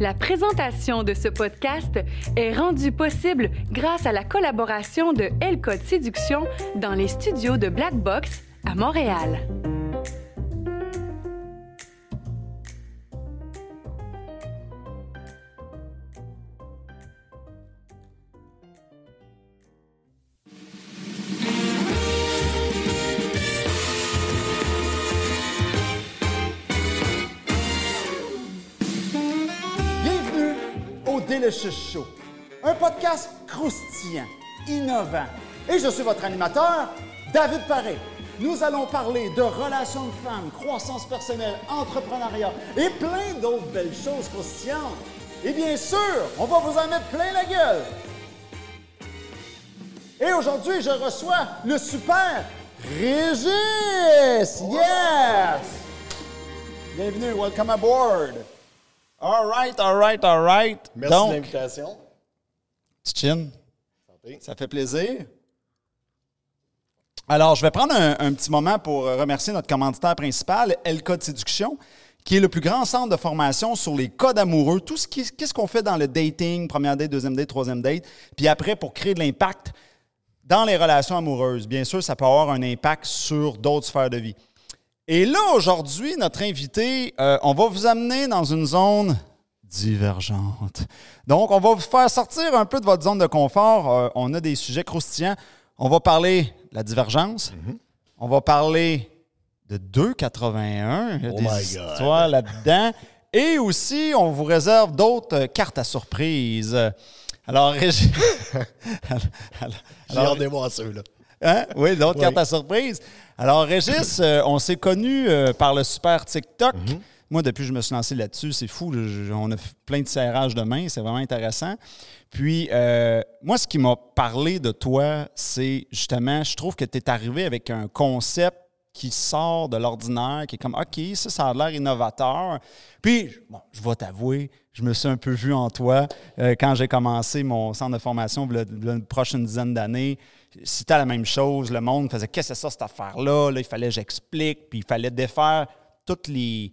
La présentation de ce podcast est rendue possible grâce à la collaboration de L Séduction dans les studios de Black Box à Montréal. Un podcast croustillant, innovant. Et je suis votre animateur, David Paré. Nous allons parler de relations de femmes, croissance personnelle, entrepreneuriat et plein d'autres belles choses croustillantes. Et bien sûr, on va vous en mettre plein la gueule. Et aujourd'hui, je reçois le super Régis! Yes! Bienvenue, welcome aboard! All right, all right, all right. Merci Donc, de l'invitation. Tchin, Santé. ça fait plaisir. Alors, je vais prendre un, un petit moment pour remercier notre commanditaire principal, El Code Séduction, qui est le plus grand centre de formation sur les codes amoureux, tout ce qui, qu'est-ce qu'on fait dans le dating, première date, deuxième date, troisième date, puis après pour créer de l'impact dans les relations amoureuses. Bien sûr, ça peut avoir un impact sur d'autres sphères de vie. Et là, aujourd'hui, notre invité, euh, on va vous amener dans une zone divergente. Donc, on va vous faire sortir un peu de votre zone de confort. Euh, on a des sujets croustillants. On va parler de la divergence. On va parler de 2,81. Il y a Oh des my God. histoires là-dedans. Et aussi, on vous réserve d'autres euh, cartes à surprise. Alors, Régis... Alors- J'ai alors- hâte de voir ça, là. Hein? Oui, d'autres Oui. cartes à surprise. Alors, Régis, euh, on s'est connus euh, par le super TikTok. Mhm. Moi, depuis que je me suis lancé là-dessus, c'est fou. là, je- on a plein de serrages de mains. C'est vraiment intéressant. Puis, euh, moi, ce qui m'a parlé de toi, c'est justement, je trouve que tu es arrivé avec un concept qui sort de l'ordinaire, qui est comme, OK, ça, ça a l'air innovateur. Puis, bon, je vais t'avouer, je me suis un peu vu en toi euh, quand j'ai commencé mon centre de formation il y a une prochaine dizaine d'années. C'était la même chose. Le monde faisait, qu'est-ce que c'est ça, cette affaire-là? Là, il fallait que j'explique, puis il fallait défaire toutes les,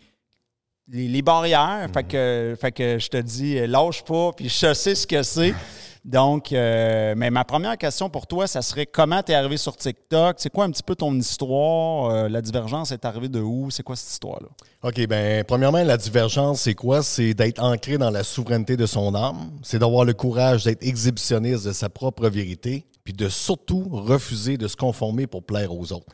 les, les barrières. Fait, que, fait que je te dis, lâche pas, puis je sais ce que c'est. Donc, euh, mais ma première question pour toi, ça serait comment tu es arrivé sur TikTok? C'est quoi un petit peu ton histoire? Euh, la divergence est arrivée de où? C'est quoi cette histoire-là? OK, bien, premièrement, la divergence, c'est quoi? C'est d'être ancré dans la souveraineté de son âme. C'est d'avoir le courage d'être exhibitionniste de sa propre vérité, puis de surtout refuser de se conformer pour plaire aux autres.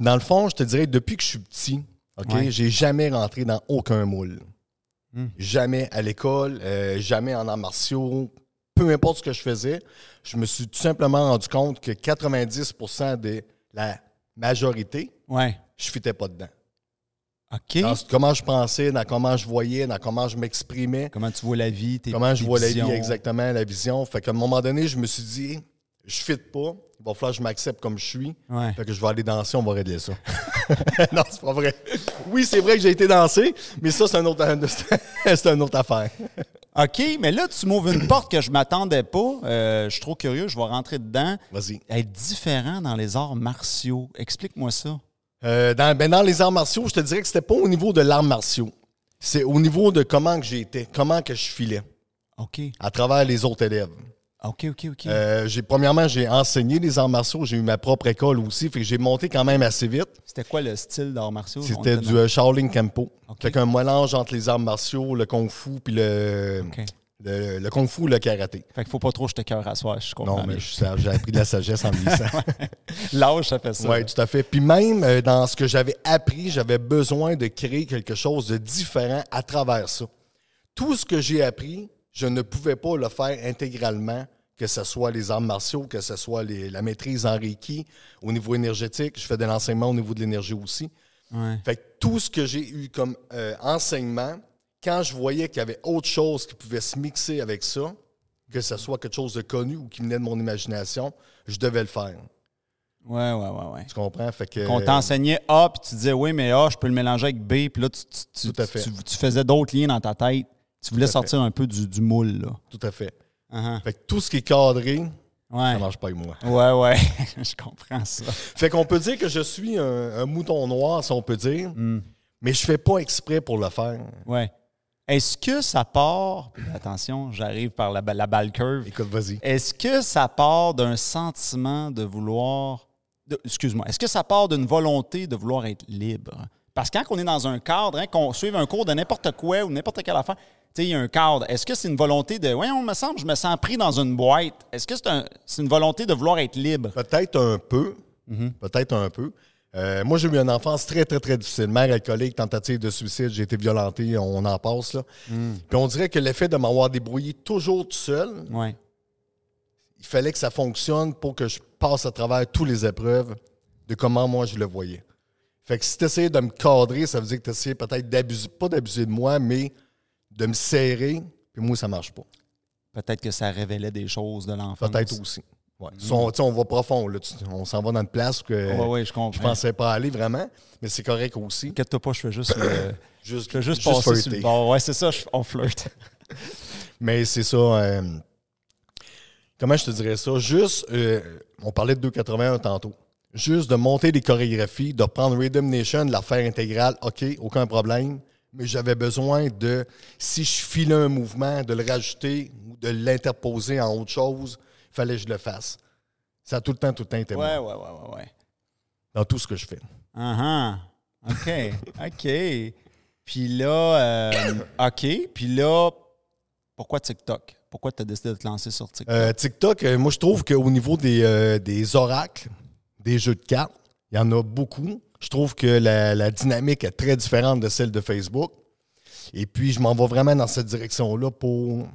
Dans le fond, je te dirais, depuis que je suis petit, OK, Ouais. j'ai jamais rentré dans aucun moule. Hmm. Jamais à l'école, euh, jamais en arts martiaux, peu importe ce que je faisais, je me suis tout simplement rendu compte que 90% de la majorité, Ouais. je fitais pas dedans. OK. Dans comment je pensais, dans comment je voyais, dans comment je m'exprimais, Comment tu vois la vie? Tes, comment je vois la vie exactement, la vision. Fait qu'à un moment donné, je me suis dit, je fit pas, il va falloir que je m'accepte comme je suis. Ouais. Fait que je vais aller danser, on va régler ça. non, c'est pas vrai. Oui, c'est vrai que j'ai été danser, mais ça, c'est un autre, c'est une autre affaire. OK, mais là, tu m'ouvres une porte que je m'attendais pas. Euh, je suis trop curieux, je vais rentrer dedans. Vas-y. Être différent dans les arts martiaux. Explique-moi ça. Euh, dans, ben, dans les arts martiaux, je te dirais que c'était pas au niveau de l'arts martiaux. C'est au niveau de comment que j'étais, comment que je filais OK. à travers les autres élèves. OK, OK, OK. Euh, j'ai, premièrement, j'ai enseigné les arts martiaux. J'ai eu ma propre école aussi. Fait que j'ai monté quand même assez vite. C'était quoi le style d'arts martiaux? C'était était du euh, Shaolin Kempo. Ok. Fait qu'un mélange entre les arts martiaux, le kung fu, puis le, le, le kung fu le karaté. Fait qu'il faut pas trop jeter cœur à soi, je comprends. Non, mais j'ai appris de la sagesse en vieillissant. L'âge, ça fait ça. Oui, tout à fait. Puis même euh, dans ce que j'avais appris, j'avais besoin de créer quelque chose de différent à travers ça. Tout ce que j'ai appris, je ne pouvais pas le faire intégralement, que ce soit les arts martiaux, que ce soit les- la maîtrise en Reiki, au niveau énergétique. Je fais de l'enseignement au niveau de l'énergie aussi. Ouais. Fait que tout ce que j'ai eu comme euh, enseignement, quand je voyais qu'il y avait autre chose qui pouvait se mixer avec ça, que ce soit quelque chose de connu ou qui venait de mon imagination, je devais le faire. Ouais, ouais, ouais, ouais. Tu comprends? Fait que, Qu'on t'enseignait A, puis tu disais oui, mais A, je peux le mélanger avec B, puis là, tu, tu- faisais d'autres liens dans ta tête. Tu voulais fait. sortir un peu du, du moule, là. Tout à fait. Uh-huh. Fait que tout ce qui est cadré, Ouais. ça marche pas avec moi. Ouais, ouais. je comprends ça. Fait qu'on peut dire que je suis un, un mouton noir, si on peut dire, Hmm. mais je fais pas exprès pour le faire. Ouais. Est-ce que ça part. Attention, j'arrive par la, ba- la balle curve. Écoute, vas-y. Est-ce que ça part d'un sentiment de vouloir. Excuse-moi. Est-ce que ça part d'une volonté de vouloir être libre? Parce que quand on est dans un cadre, hein, qu'on suive un cours de n'importe quoi ou n'importe quelle affaire, il y a un cadre. Est-ce que c'est une volonté de. Oui, on me semble, je me sens pris dans une boîte. Est-ce que c'est un- c'est une volonté de vouloir être libre? Peut-être un peu. Peut-être un peu. Euh, moi, j'ai eu une enfance très, très, très difficile. Mère alcoolique, tentative de suicide, j'ai été violenté, on en passe. Là. Mm. Puis on dirait que l'effet de m'avoir débrouillé toujours tout seul, Oui. il fallait que ça fonctionne pour que je passe à travers toutes les épreuves de comment moi je le voyais. Fait que si tu essayais de me cadrer, ça veut dire que tu essayais peut-être d'abuser, pas d'abuser de moi, mais de me serrer, puis moi, ça marche pas. Peut-être que ça révélait des choses de l'enfance. Peut-être aussi. Ouais. Si on, on va profond, là, on s'en va dans une place que Oui, oui, je je pensais pas aller vraiment, mais c'est correct aussi. Inquiète-toi pas, je fais juste, le- Juste, je fais juste, juste passer sur le bord. Ouais, c'est ça, je- on flirte. Mais c'est ça. euh, comment je te dirais ça? Juste, euh, on parlait de 281 tantôt. Juste de monter des chorégraphies, de prendre Rhythm Nation, de la faire intégrale, OK, aucun problème. Mais j'avais besoin de, si je filais un mouvement, de le rajouter ou de l'interposer en autre chose, il fallait que je le fasse. Ça a tout le temps, tout le temps été Ouais, moi, ouais, ouais, ouais, ouais. dans tout ce que je fais. Uh-huh. OK. OK. Puis là, euh, OK. Puis là, pourquoi TikTok? Pourquoi tu as décidé de te lancer sur TikTok? Euh, TikTok, euh, moi, je trouve qu'au niveau des, des oracles, des jeux de cartes, il y en a beaucoup. Je trouve que la, dynamique est très différente de celle de Facebook. Et puis, je m'en vais vraiment dans cette direction-là pour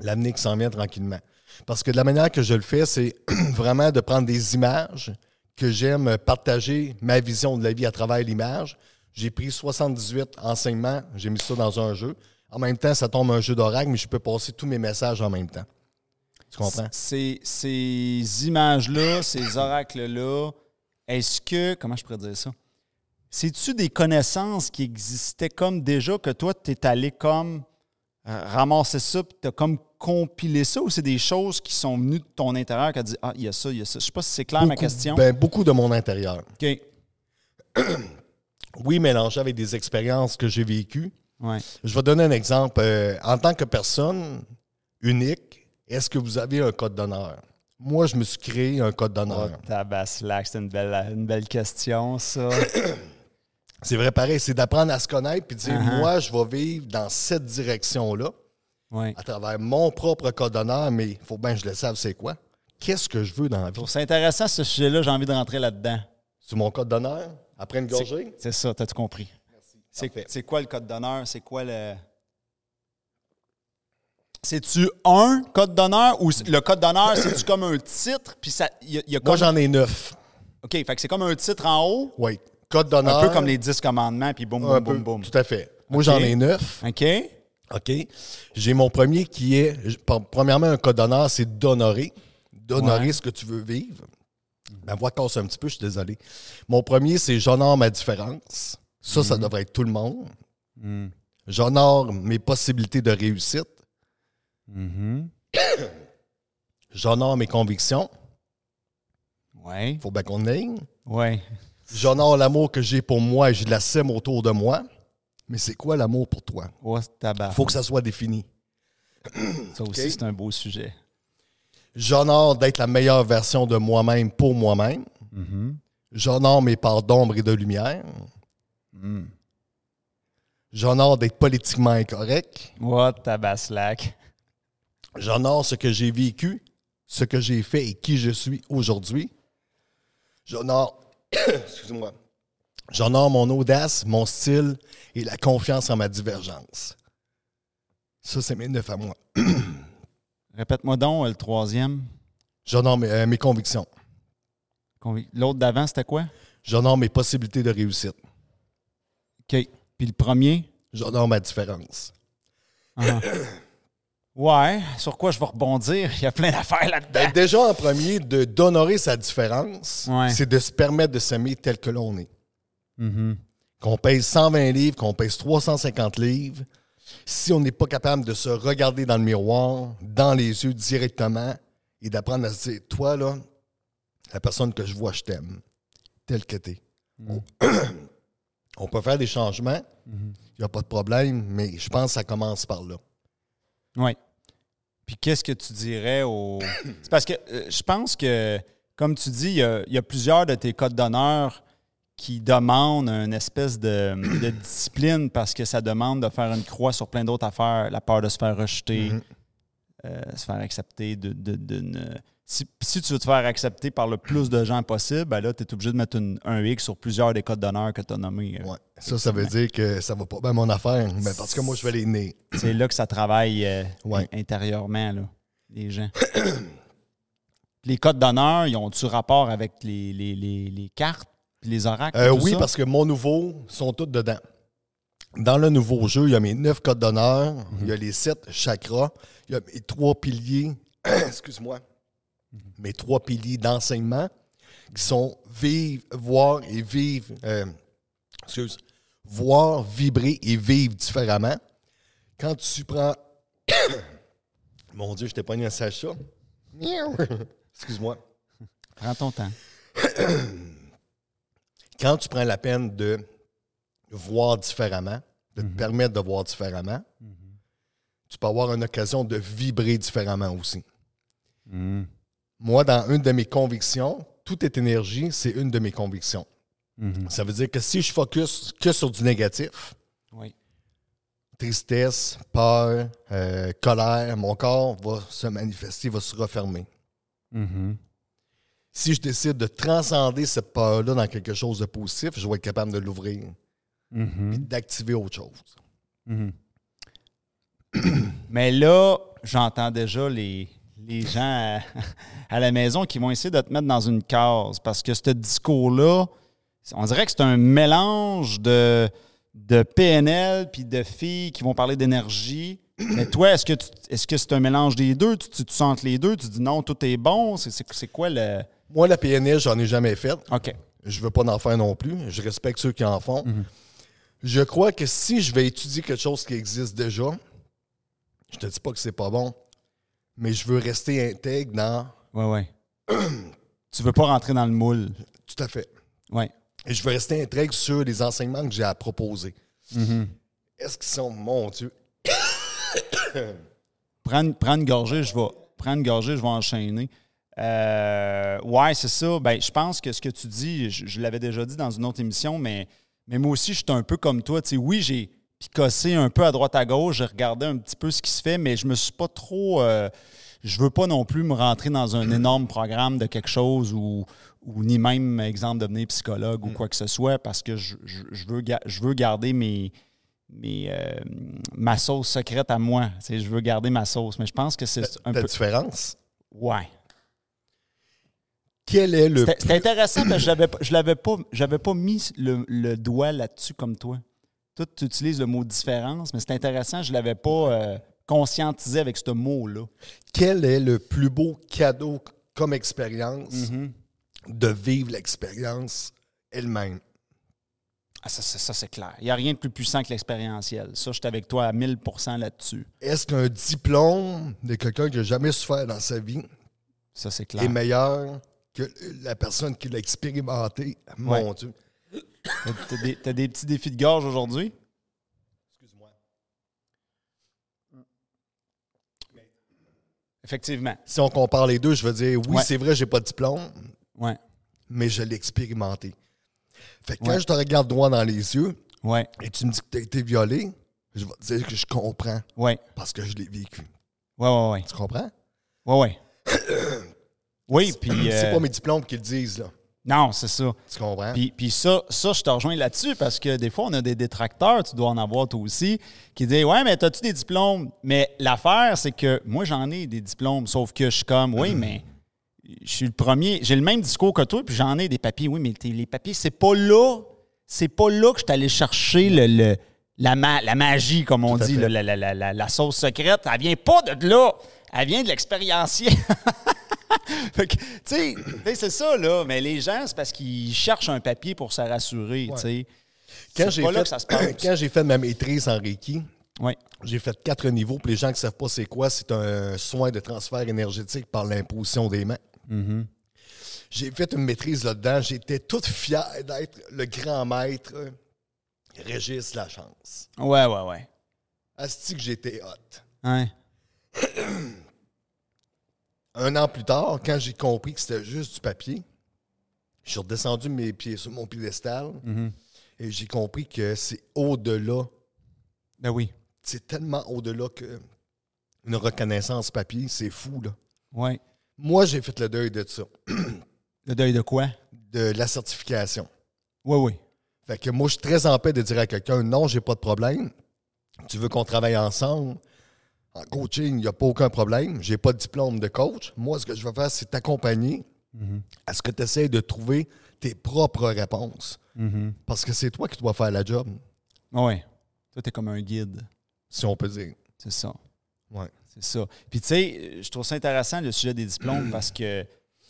l'amener qui s'en vient tranquillement. Parce que de la manière que je le fais, c'est vraiment de prendre des images que j'aime partager ma vision de la vie à travers l'image. J'ai pris 78 enseignements, j'ai mis ça dans un jeu. En même temps, ça tombe un jeu d'oracle, mais je peux passer tous mes messages en même temps. Tu comprends? Ces images-là, ces oracles-là, est-ce que. Comment je pourrais dire ça? C'est-tu des connaissances qui existaient comme déjà que toi, tu es allé comme euh, ramasser ça, puis tu as comme compilé ça, ou c'est des choses qui sont venues de ton intérieur qui a dit Ah, il y a ça, il y a ça? Je sais pas si c'est clair ma question. ben, beaucoup de mon intérieur. OK. Oui, mélangé avec des expériences que j'ai vécues. Ouais. Je vais donner un exemple. Euh, en tant que personne unique, est-ce que vous avez un code d'honneur? Moi, je me suis créé un code Oh, d'honneur. tabaslac, c'est une belle, une belle question, ça. C'est vrai, pareil, c'est d'apprendre à se connaître puis de dire, Uh-huh. moi, je vais vivre dans cette direction-là, Ouais. à travers mon propre code d'honneur, mais il faut bien que je le sache, c'est quoi? Qu'est-ce que je veux dans la vie? ça intéressant, ce sujet-là. J'ai envie de rentrer là-dedans. C'est mon code d'honneur? Après une gorgée? C'est ça, t'as tout compris. C'est c'est quoi le code d'honneur? C'est quoi le. C'est-tu un code d'honneur ou le code d'honneur, c'est-tu comme un titre? Puis ça. Y a, il y a Moi, comme- j'en ai neuf. OK, fait que c'est comme un titre en haut, Oui. Code d'honneur. un peu comme les 10 commandements, puis boum, boum, boum, boum. Tout à fait. Moi, j'en ai neuf. OK? OK. J'ai mon premier qui est, premièrement, un code d'honneur, c'est d'honorer. D'honorer Ouais. ce que tu veux vivre. Ma voix casse un petit peu, je suis désolé. Mon premier, c'est j'honore ma différence. Ça, ça devrait être tout le monde. Mm. J'honore mes possibilités de réussite. Mhm. J'honore mes convictions. Ouais. faut bien qu'on aille. Ouais. J'honore l'amour que j'ai pour moi et je la sème autour de moi. Mais c'est quoi l'amour pour toi? Oh, tabac. faut que ça soit défini. Ça aussi, c'est un beau sujet. J'honore d'être la meilleure version de moi-même pour moi-même. Mhm. J'honore mes parts d'ombre et de lumière. Mm. J'honore d'être politiquement incorrect. Tabaslac. J'honore ce que j'ai vécu, ce que j'ai fait et qui je suis aujourd'hui. J'honore, excuse-moi, j'honore mon audace, mon style et la confiance en ma divergence. Ça, c'est mes neuf à moi. Répète-moi donc euh, le troisième. J'honore mes, euh, mes convictions. Convi- L'autre d'avant, c'était quoi? J'honore mes possibilités de réussite. OK. Puis le premier? J'honore ma différence. Ah. ouais, sur quoi je vais rebondir? Il y a plein d'affaires là-dedans. Ben, déjà, en premier, de d'honorer sa différence, Ouais. c'est de se permettre de s'aimer tel que l'on est. Mhm. Qu'on pèse 120 livres, qu'on pèse 350 livres, si on n'est pas capable de se regarder dans le miroir, dans les yeux directement, et d'apprendre à se dire, toi, là, la personne que je vois, je t'aime, tel que t'es. On peut faire des changements, il Mhm. n'y a pas de problème, mais je pense que ça commence par là. Oui. Puis qu'est-ce que tu dirais au. C'est parce que euh, je pense que, comme tu dis, il y a, il y a plusieurs de tes codes d'honneur qui demandent une espèce de, de discipline parce que ça demande de faire une croix sur plein d'autres affaires. La peur de se faire rejeter, euh, se faire accepter. De, de- d'une- si, si tu veux te faire accepter par le plus de gens possible, ben là, tu es obligé de mettre une- un X sur plusieurs des codes d'honneur que tu as nommés. euh. Ouais. Ça, ça veut dire que ça va pas bien mon affaire, mais parce que moi, je vais les nez. C'est là que ça travaille euh, Ouais. intérieurement, là, les gens. les codes d'honneur, ils ont-tu rapport avec les, les, les, les cartes les oracles? Euh, tout oui, ça? parce que mon nouveau sont tous dedans. Dans le nouveau jeu, il y a mes neuf codes d'honneur, il y a les sept chakras, il y a mes trois piliers, excuse-moi, mes trois piliers d'enseignement qui sont vivre, voir et vivre, euh, excuse, voir, vibrer et vivre différemment. Quand tu prends, mon Dieu, je t'ai pogné un sachet. Excuse-moi. Prends ton temps. quand tu prends la peine de voir différemment, de te permettre de voir différemment, tu peux avoir une occasion de vibrer différemment aussi. Mhm. Moi, dans une de mes convictions, tout est énergie, c'est une de mes convictions. Mhm. Ça veut dire que si je focus que sur du négatif, Oui. tristesse, peur, euh, colère, mon corps va se manifester, va se refermer. Mhm. Si je décide de transcender cette peur-là dans quelque chose de positif, je vais être capable de l'ouvrir Mhm. et d'activer autre chose. Mais là, j'entends déjà les, les gens à, à la maison qui vont essayer de te mettre dans une case parce que ce discours-là, on dirait que c'est un mélange de, de PNL puis de filles qui vont parler d'énergie. Mais toi, est-ce que est-ce que c'est un mélange des deux? Tu, tu, tu sens les deux? Tu dis non, tout est bon? C'est- quoi le. Moi, la PNL, j'en ai jamais fait. OK. Je veux pas en faire non plus. Je respecte ceux qui en font. Je crois que si je vais étudier quelque chose qui existe déjà, je te dis pas que c'est pas bon, mais je veux rester intègre dans Ouais, ouais. tu veux pas rentrer dans le moule. tout à fait. Ouais. Et je veux rester intègre sur les enseignements que j'ai à proposer. Mm-hmm. Est-ce qu'ils sont, mon Dieu, Prendre, prendre une gorgée, je vais. Prendre une gorgée, je vais enchaîner. Euh, ouais, c'est ça. Ben, je pense que ce que tu dis, je, je l'avais déjà dit dans une autre émission, mais, mais moi aussi, je suis un peu comme toi. Tu sais, oui, j'ai picossé un peu à droite à gauche, j'ai regardé un petit peu ce qui se fait, mais je me suis pas trop. euh, je veux pas non plus me rentrer dans un énorme programme de quelque chose ou, ou ni même, exemple, devenir psychologue ou quoi que ce soit parce que je, je- je veux, je veux garder mes, mes, euh, ma sauce secrète à moi. Sais, je veux garder ma sauce, mais je pense que c'est un la peu. différence? Ouais. Quel est le C'était c'était intéressant parce que je l'avais pas, j'avais pas mis le, le doigt là-dessus comme toi. Toi, tu utilises le mot différence, mais c'est intéressant, je l'avais pas euh, conscientisé avec ce mot-là. quel est le plus beau cadeau comme expérience Mm-hmm. de vivre l'expérience elle-même? Ah, ça, ça, ça, c'est clair. Il n'y a rien de plus puissant que l'expérientiel. Ça, je suis avec toi à 1000% là-dessus. Est-ce qu'un diplôme de quelqu'un qui n'a jamais souffert dans sa vie Ça, c'est clair. est meilleur que la personne qui l'a expérimenté? Mon Ouais. Dieu. T'as- T'as des, t'as des petits défis de gorge aujourd'hui? Excuse-moi. Effectivement. Si on compare les deux, je veux dire, oui, Ouais. c'est vrai, j'ai pas de diplôme, Ouais. mais je l'ai expérimenté. Fait que quand Ouais. je te regarde droit dans les yeux Ouais. et tu me dis que tu as été violé, je vais te dire que je comprends Ouais. parce que je l'ai vécu. Ouais, ouais, ouais. Tu comprends? Ouais, ouais. Oui, puis. C'est euh, pas mes diplômes qui le disent, là. Non, c'est ça. Tu comprends? Puis, puis ça, ça, je te rejoins là-dessus parce que des fois, on a des détracteurs, tu dois en avoir toi aussi, qui disent Ouais, mais as-tu des diplômes? Mais l'affaire, c'est que moi, j'en ai des diplômes, sauf que je suis comme Oui, mais je suis le premier, j'ai le même discours que toi, puis j'en ai des papiers. Oui, mais les papiers, c'est pas là. C'est pas là que je suis allé chercher le, le- la, ma- la magie, comme on dit, la, la- la- la- la sauce secrète. Elle vient pas de là. Elle vient de l'expérienciel. Tu sais, c'est ça, là. Mais les gens, c'est parce qu'ils cherchent un papier pour se rassurer, tu sais. quand C'est j'ai pas là fait, que ça se passe. quand j'ai fait ma maîtrise en Reiki, j'ai fait quatre niveaux. Pour les gens qui ne savent pas c'est quoi, c'est un soin de transfert énergétique par l'imposition des mains. Mm-hmm. J'ai fait une maîtrise là-dedans. J'étais toute fier d'être le grand maître Régis la chance. Ouais, ouais, ouais. Asti que j'étais hot. Ouais. Un an plus tard, quand j'ai compris que c'était juste du papier, je suis redescendu mes pieds sur mon piédestal et j'ai compris que c'est au-delà. Ben oui. C'est tellement au-delà que une reconnaissance papier, c'est fou, là. Ouais. Moi, j'ai fait le deuil de ça, Le deuil de quoi? de la certification. Oui, oui. Fait que moi, je suis très en paix de dire à quelqu'un non, j'ai pas de problème. Tu veux qu'on travaille ensemble? En coaching, il n'y a pas aucun problème. J'ai pas de diplôme de coach. Moi, ce que je vais faire, c'est t'accompagner à ce que tu essaies de trouver tes propres réponses. Parce que c'est toi qui dois faire la job, Ouais. Toi, t'es comme un guide. si on peut dire. C'est ça. Ouais. C'est ça. Puis tu sais, je trouve ça intéressant le sujet des diplômes parce que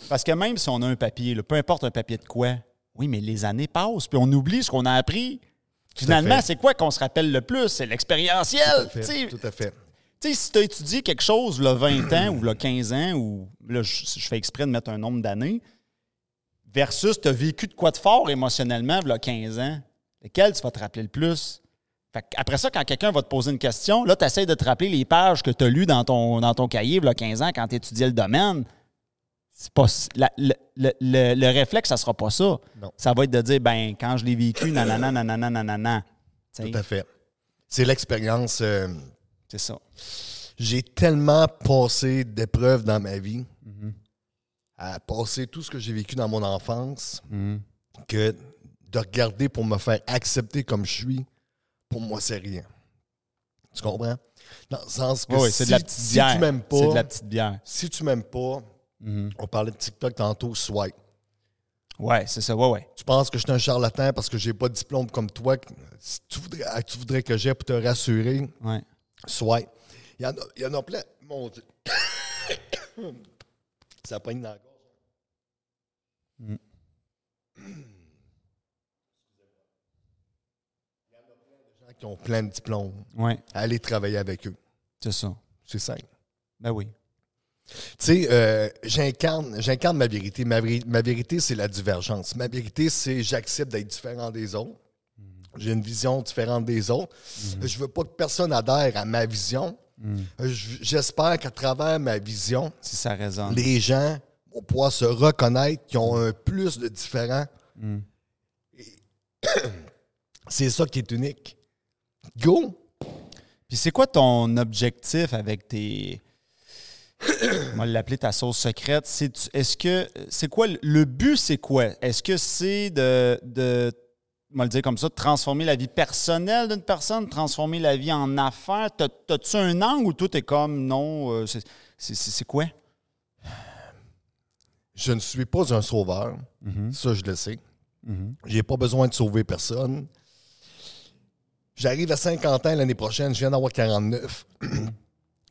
parce que même si on a un papier, là, peu importe un papier de quoi, oui, mais les années passent, puis on oublie ce qu'on a appris. Finalement, c'est quoi qu'on se rappelle le plus? C'est l'expérientiel. Tout à fait. Tu sais, Tout à fait. Tu sais, si tu as étudié quelque chose là 20 ans ou là 15 ans, ou là, je, je fais exprès de mettre un nombre d'années, versus tu as vécu de quoi de fort émotionnellement là 15 ans, lequel tu vas te rappeler le plus? Fait après ça, quand quelqu'un va te poser une question, là, tu essaies de te rappeler les pages que tu as lues dans ton, dans ton cahier là 15 ans quand tu étudiais le domaine. C'est pas, la- le, le- le- le réflexe, ça sera pas ça. Non. Ça va être de dire, ben, quand je l'ai vécu, nanana, nanana, nanana. Tu sais, Tout à fait. C'est l'expérience. euh, C'est ça. j'ai tellement passé d'épreuves dans ma vie, Mm-hmm. à passer tout ce que j'ai vécu dans mon enfance, Mm-hmm. que de regarder pour me faire accepter comme je suis, pour moi, c'est rien. Tu comprends? Dans le sens que Oui, si, de la petite si bière. tu m'aimes C'est de pas, la petite bière. si tu m'aimes pas, Mm-hmm. on parlait de TikTok tantôt, swipe. Ouais, c'est ça. Ouais, ouais. Tu penses que je suis un charlatan parce que j'ai pas de diplôme comme toi, tu voudrais, tu voudrais que j'ai pour te rassurer, Ouais. Swipe. Il y en a, il y en a plein. Mon Dieu. Ça pogne dans la gorge. Mm. Il y en a plein de gens qui ont plein de diplômes. Ouais. Allez travailler avec eux. C'est ça. C'est simple. Ben oui. Tu sais, euh, j'incarne, j'incarne ma vérité. Ma, ma vérité, c'est la divergence. Ma vérité, c'est j'accepte d'être différent des autres. J'ai une vision différente des autres. Je veux pas que personne adhère à ma vision. Je- J'espère qu'à travers ma vision, Si ça résonne. les gens vont pouvoir se reconnaître qu'ils ont un plus de différent. Et C'est ça qui est unique. Go! Puis c'est quoi ton objectif avec tes. On va l'appeler ta sauce secrète? C'est- Est-ce que. C'est quoi. le- Le but, c'est quoi? Est-ce que c'est de. de le dire comme ça, transformer la vie personnelle d'une personne, transformer la vie en affaires? T'as- T'as-tu un angle ou tout est comme non? euh, c'est- quoi? Je ne suis pas un sauveur. Ça, je le sais. J'ai pas besoin de sauver personne. J'arrive à 50 ans l'année prochaine, je viens d'avoir 49.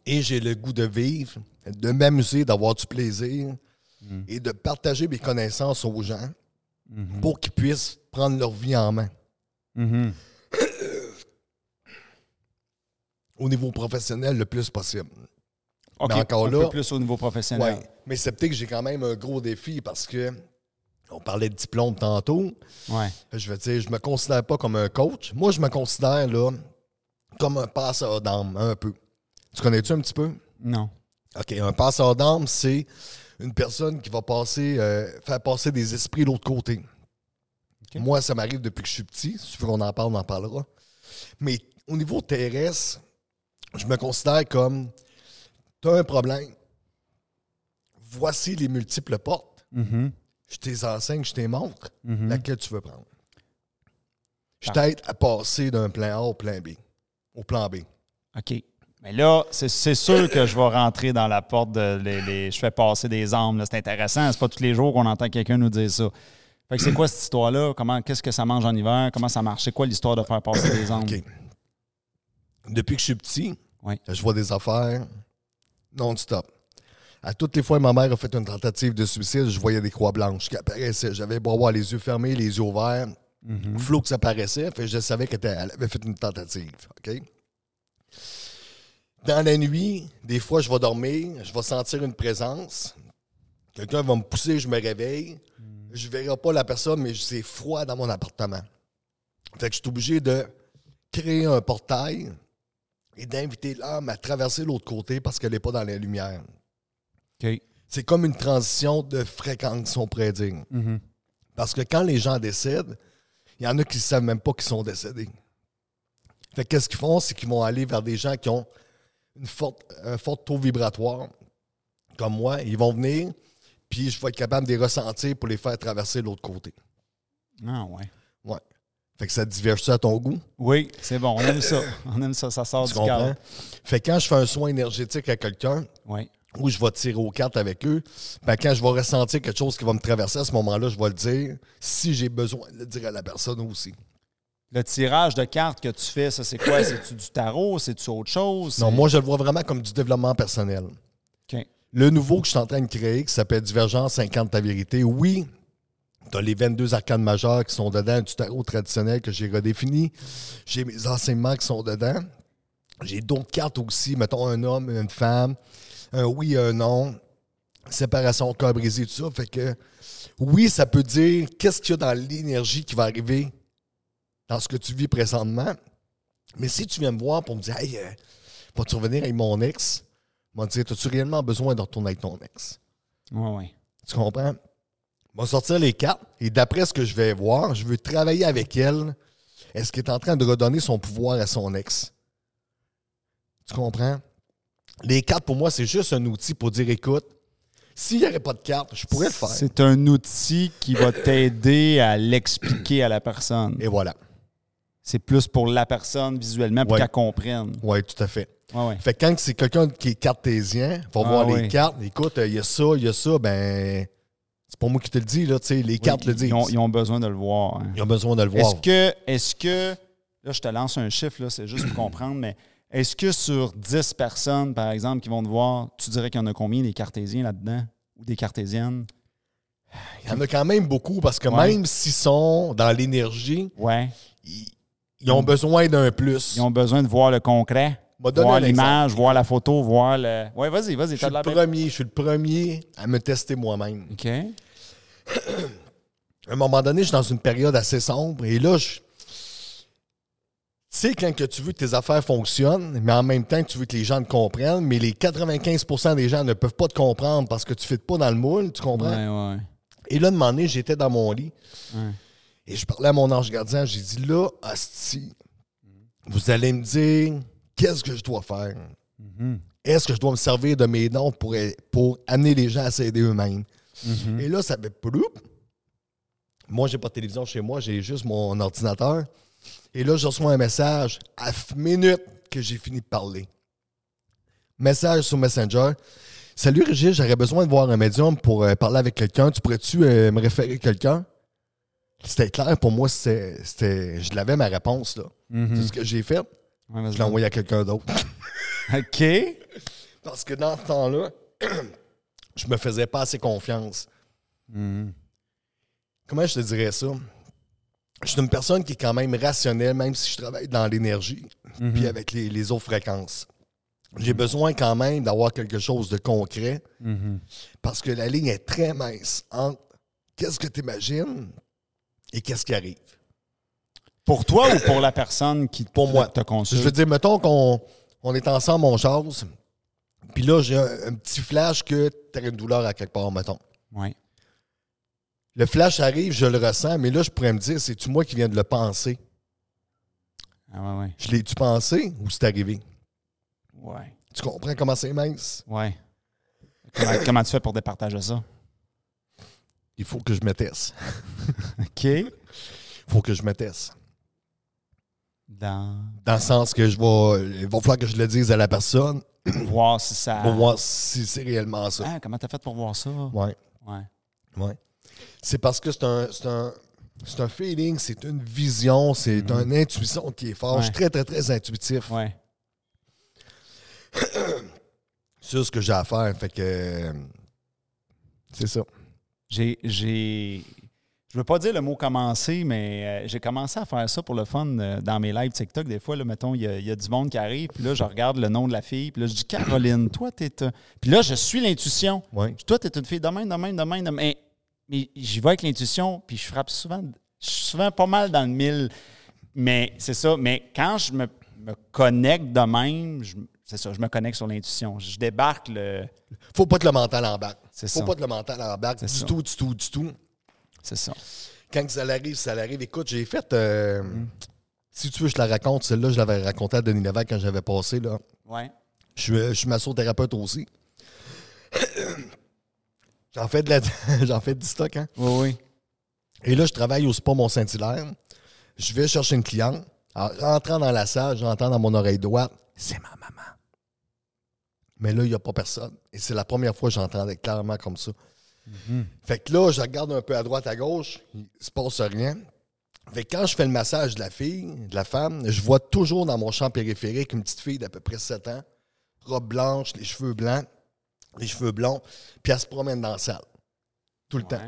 et j'ai le goût de vivre, de m'amuser, d'avoir du plaisir et de partager mes connaissances aux gens pour qu'ils puissent prendre leur vie en main. Au niveau professionnel, le plus possible. Mais encore un là- peu plus au niveau professionnel. Ouais. Mais c'est peut-être que j'ai quand même un gros défi parce que on parlait de diplôme tantôt. Ouais. Je veux dire, je me considère pas comme un coach. Moi, je me considère là comme un passeur d'âme, un peu. Tu connais-tu un petit peu? Non. OK, un passeur d'âme, c'est une personne qui va passer, euh, faire passer des esprits de l'autre côté. Moi, ça m'arrive depuis que je suis petit. Si tu veux qu'on en parle, on en parlera. Mais au niveau terrestre, je me considère comme tu as un problème. Voici les multiples portes. Mhm. Je t'les enseigne, je t'les montre. Mhm. Laquelle tu veux prendre. Je t'aide à passer d'un plan A au plan B. Au plan B. OK. Mais là, c'est sûr que je vais rentrer dans la porte de les, les- je fais passer des là. C'est intéressant. C'est pas tous les jours qu'on entend quelqu'un nous dire ça. Fait que c'est quoi cette histoire-là? Comment qu'est-ce que ça mange en hiver? Comment ça marche? C'est quoi l'histoire de faire passer des? OK. Depuis que je suis petit, Oui. je vois des affaires non-stop. À toutes les fois ma mère a fait une tentative de suicide, je voyais des croix blanches qui apparaissaient. J'avais beau avoir les yeux fermés, les yeux ouverts, flou que ça paraissait. Fait je savais qu'elle avait fait une tentative. OK? Dans la nuit, des fois, je vais dormir, je vais sentir une présence. Quelqu'un va me pousser, je me réveille. Je ne verrai pas la personne, mais c'est froid dans mon appartement. Fait que je suis obligé de créer un portail et d'inviter l'âme à traverser l'autre côté parce qu'elle n'est pas dans la lumière. C'est comme une transition de fréquence, on pourrait dire. Mhm. Parce que quand les gens décèdent, il y en a qui ne savent même pas qu'ils sont décédés. Fait que qu'est-ce qu'ils font? C'est qu'ils vont aller vers des gens qui ont une forte, un fort taux vibratoire, comme moi. Ils vont venir, puis je vais être capable de les ressentir pour les faire traverser l'autre côté. Ah, ouais. Ouais. Fait que ça te diverge ça à ton goût? Oui, c'est bon. On aime ça. On aime ça. Ça sort Tu du cadre. Fait que quand je fais un soin énergétique à quelqu'un, Oui. où je vais tirer aux cartes avec eux, ben quand je vais ressentir quelque chose qui va me traverser à ce moment-là, je vais le dire. Si j'ai besoin de le dire à la personne aussi. Le tirage de cartes que tu fais, ça, c'est quoi? C'est-tu du tarot? C'est-tu autre chose? Non, moi, je le vois vraiment comme du développement personnel. Le nouveau que je suis en train de créer, qui s'appelle Divergence 50 ta vérité, oui, tu as les 22 arcanes majeures qui sont dedans, du tarot traditionnel que j'ai redéfini. J'ai mes enseignements qui sont dedans. J'ai d'autres cartes aussi, mettons un homme, une femme, un oui, un non, séparation, cœur brisé, tout ça. Fait que oui, ça peut dire qu'est-ce qu'il y a dans l'énergie qui va arriver dans ce que tu vis présentement. Mais si tu viens me voir pour me dire, hey, euh, vas-tu revenir avec mon ex? Te dire, as-tu réellement besoin de retourner avec ton ex? Ouais, ouais. Tu comprends? Vais sortir les cartes et d'après ce que je vais voir, je veux travailler avec elle. Est-ce qu'elle est en train de redonner son pouvoir à son ex? Tu comprends? Les cartes, pour moi, c'est juste un outil pour dire écoute, s'il n'y avait pas de cartes, je pourrais le faire. C'est un outil qui va t'aider à l'expliquer à la personne. Et voilà. C'est plus pour la personne visuellement pour Ouais. qu'elle comprenne. Oui, tout à fait. Ouais. Fait que quand c'est quelqu'un qui est cartésien, va Ah voir les cartes, écoute, il y a ça, il y a ça, ben. C'est pas moi qui te le dis, là, tu sais, les cartes le disent. Ils ont, ils ont besoin de le voir. hein. Ils ont besoin de le voir. Est-ce que, est-ce que, là, je te lance un chiffre, là, c'est juste pour comprendre, mais est-ce que sur 10 personnes, par exemple, qui vont te voir, tu dirais qu'il y en a combien des cartésiens là-dedans ou des cartésiennes? Il y en a quand même beaucoup parce que Ouais. même s'ils sont dans l'énergie, Ouais. ils, ils ont besoin d'un plus. Ils ont besoin de voir le concret, voir l'image, voir la photo, voir le. Ouais, vas-y, vas-y, Je suis de le premier, je suis le premier à me tester moi-même. OK. À un moment donné, je suis dans une période assez sombre et là, je. Tu sais, quand que tu veux que tes affaires fonctionnent, mais en même temps tu veux que les gens te comprennent, mais les 95% des gens ne peuvent pas te comprendre parce que tu ne fites pas dans le moule, tu comprends? Ouais, ouais. Et là, un moment donné, j'étais dans mon lit Ouais. et je parlais à mon ange gardien. J'ai dit là, Asti, vous allez me dire qu'est-ce que je dois faire? Mhm. Est-ce que je dois me servir de mes dons pour, pour amener les gens à s'aider eux-mêmes? Mhm. Et là, ça fait ploup. Moi, j'ai pas de télévision chez moi, j'ai juste mon ordinateur. Et là, je reçois un message à minute que j'ai fini de parler. Message sur Messenger. Salut Régis, j'aurais besoin de voir un médium pour euh, parler avec quelqu'un. Tu pourrais-tu euh, me référer quelqu'un? C'était clair pour moi, c'était, je l'avais ma réponse. Là. Mhm. C'est ce que j'ai fait. Ouais. Je l'ai envoyé à quelqu'un d'autre. OK. Parce que dans ce temps-là, je me faisais pas assez confiance. Mhm. comment je te dirais ça? Je suis une personne qui est quand même rationnelle, même si je travaille dans l'énergie, Mhm. puis avec les, les autres fréquences. J'ai besoin quand même d'avoir quelque chose de concret Mhm. parce que la ligne est très mince entre qu'est-ce que tu imagines et qu'est-ce qui arrive. Pour toi ou pour la personne qui Pour te- moi. te Je consulte? veux dire, mettons qu'on on est ensemble, on jase, puis là, j'ai un, un petit flash que tu as une douleur à quelque part, mettons. Ouais. Le flash arrive, je le ressens, mais là, je pourrais me dire, c'est-tu moi qui viens de le penser? Ah ouais, ouais. Je l'ai-tu pensé ou c'est arrivé? Ouais. Tu comprends comment c'est mince? Ouais. Comment, comment tu fais pour départager ça? Il faut que je me teste. OK. Il faut que je me teste. Dans... Dans le sens que je vais. Il va falloir que je le dise à la personne Voir si ça... pour voir si c'est réellement ça. Ah, comment t'as fait pour voir ça? Ouais, Ouais. ouais. C'est parce que c'est un. C'est un c'est un feeling, c'est une vision, c'est une intuition qui est forte. Je suis Mhm. Très, très, très intuitif Ouais. sur ce que j'ai à faire. Fait que. euh, C'est ça. J'ai... j'ai... Je veux pas dire le mot commencer, mais euh, j'ai commencé à faire ça pour le fun euh, dans mes lives TikTok. Des fois, là, mettons, il y, a- il y a du monde qui arrive, puis là, je regarde le nom de la fille, puis là, je dis Caroline, toi, t'es. un- Puis là, je suis l'intuition. Ouais. Toi, t'es une fille de même, de même, de même, de même. Mais, mais j'y vais avec l'intuition, puis je frappe souvent. Je suis souvent pas mal dans le mille. Mais c'est ça. Mais quand je me, me connecte de même, je- c'est ça, je me connecte sur l'intuition. Je débarque le. Faut pas que le mental embarque. C'est Faut ça. pas que le mental embarque C'est du ça. tout, du tout, du tout. C'est ça. Quand ça l'arrive, ça l'arrive. Écoute, j'ai fait. euh, Mm. Si tu veux, je la raconte. Celle-là, je l'avais racontée à Denis Lévesque quand j'avais passé. Là. Ouais. Je suis, je suis massothérapeute aussi. J'en fais, de la, j'en fais du stock, hein? Oui, oui. Et là, je travaille au Spa Mont-Saint-Hilaire. Je vais chercher une cliente. En rentrant dans la salle, j'entends dans mon oreille droite C'est ma maman. Mais là, il n'y a pas personne. Et c'est la première fois que j'entendais clairement comme ça. Fait que là, je regarde un peu à droite, à gauche, il se passe rien. Fait que quand je fais le massage de la fille, de la femme, je vois toujours dans mon champ périphérique une petite fille d'à peu près 7 ans, robe blanche, les cheveux blancs, les cheveux blonds, puis elle se promène dans la salle. Tout le temps.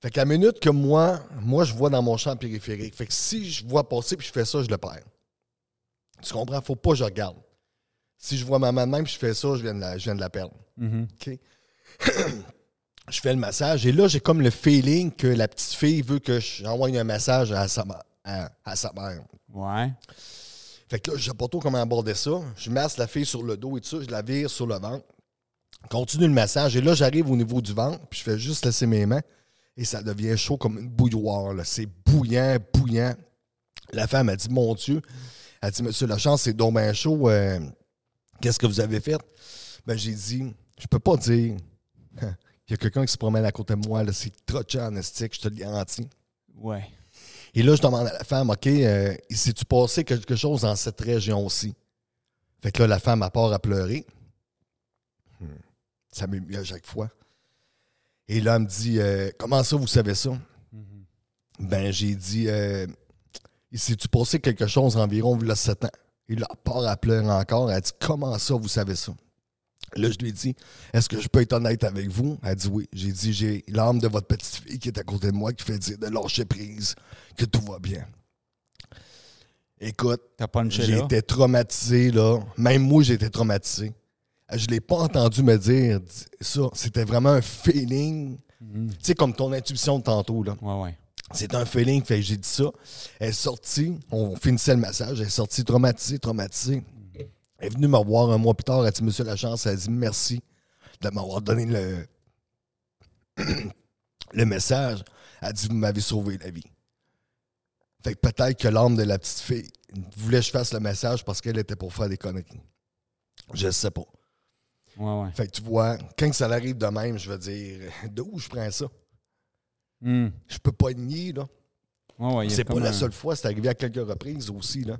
Fait qu'à la minute que moi, moi, je vois dans mon champ périphérique. Fait que si je vois passer puis je fais ça, je le perds. Tu comprends? Faut pas que je regarde. Si je vois ma main de même puis je fais ça, je viens de la, je viens de la perdre. Mhm. OK? je fais le massage et là, j'ai comme le feeling que la petite fille veut que j'envoie un message à sa, à, à sa mère. Ouais. Fait que là, je sais pas trop comment aborder ça. Je masse la fille sur le dos et tout ça, je la vire sur le ventre. Continue le massage. Et là, j'arrive au niveau du ventre, puis je fais juste laisser mes mains. Et ça devient chaud comme une bouilloire. C'est bouillant, bouillant. La femme a dit Mon Dieu, elle dit Monsieur Lachance, c'est donc bien chaud. euh, Qu'est-ce que vous avez fait? Ben, j'ai dit Je peux pas dire. Il y a quelqu'un qui se promène à côté de moi, là, c'est trop en estique, je te le garantis. Ouais. Et là, je demande à la femme, OK, euh, s'est-tu passé quelque chose dans cette région aussi? Fait que là, la femme, à part à pleurer. Hmm. Ça m'émue à chaque fois. Et là, elle me dit, euh, comment ça, vous savez ça? Ben, j'ai dit, euh, s'est-tu passé quelque chose environ, il y a 7 ans? Et là, part à pleurer encore, elle dit, comment ça, vous savez ça? Là, je lui ai dit, est-ce que je peux être honnête avec vous? Elle dit oui. J'ai dit, j'ai l'âme de votre petite fille qui est à côté de moi qui fait dire de lâcher prise, que tout va bien. Écoute, été traumatisé, là. Même moi, j'ai été traumatisé. Je l'ai pas entendu me dire ça. C'était vraiment un feeling. Mhm. Tu sais, comme ton intuition de tantôt, là. Ouais, ouais. C'est un feeling, fait que j'ai dit ça. Elle est sortie, on finissait le massage, elle est sortie traumatisée, traumatisée. Elle est venue me voir un mois plus tard, elle a dit Monsieur Lachance, elle a dit merci de m'avoir donné le, le message. Elle a dit Vous m'avez sauvé la vie. Fait que peut-être que l'âme de la petite fille voulait que je fasse le message parce qu'elle était pour faire des conneries. Je sais pas. Ouais, ouais. Fait que tu vois, quand ça arrive de même, je veux dire, de où je prends ça? Hmm. Je peux pas nier, là. Ouais, C'est pas la un- seule fois, c'est arrivé à quelques reprises aussi. Là.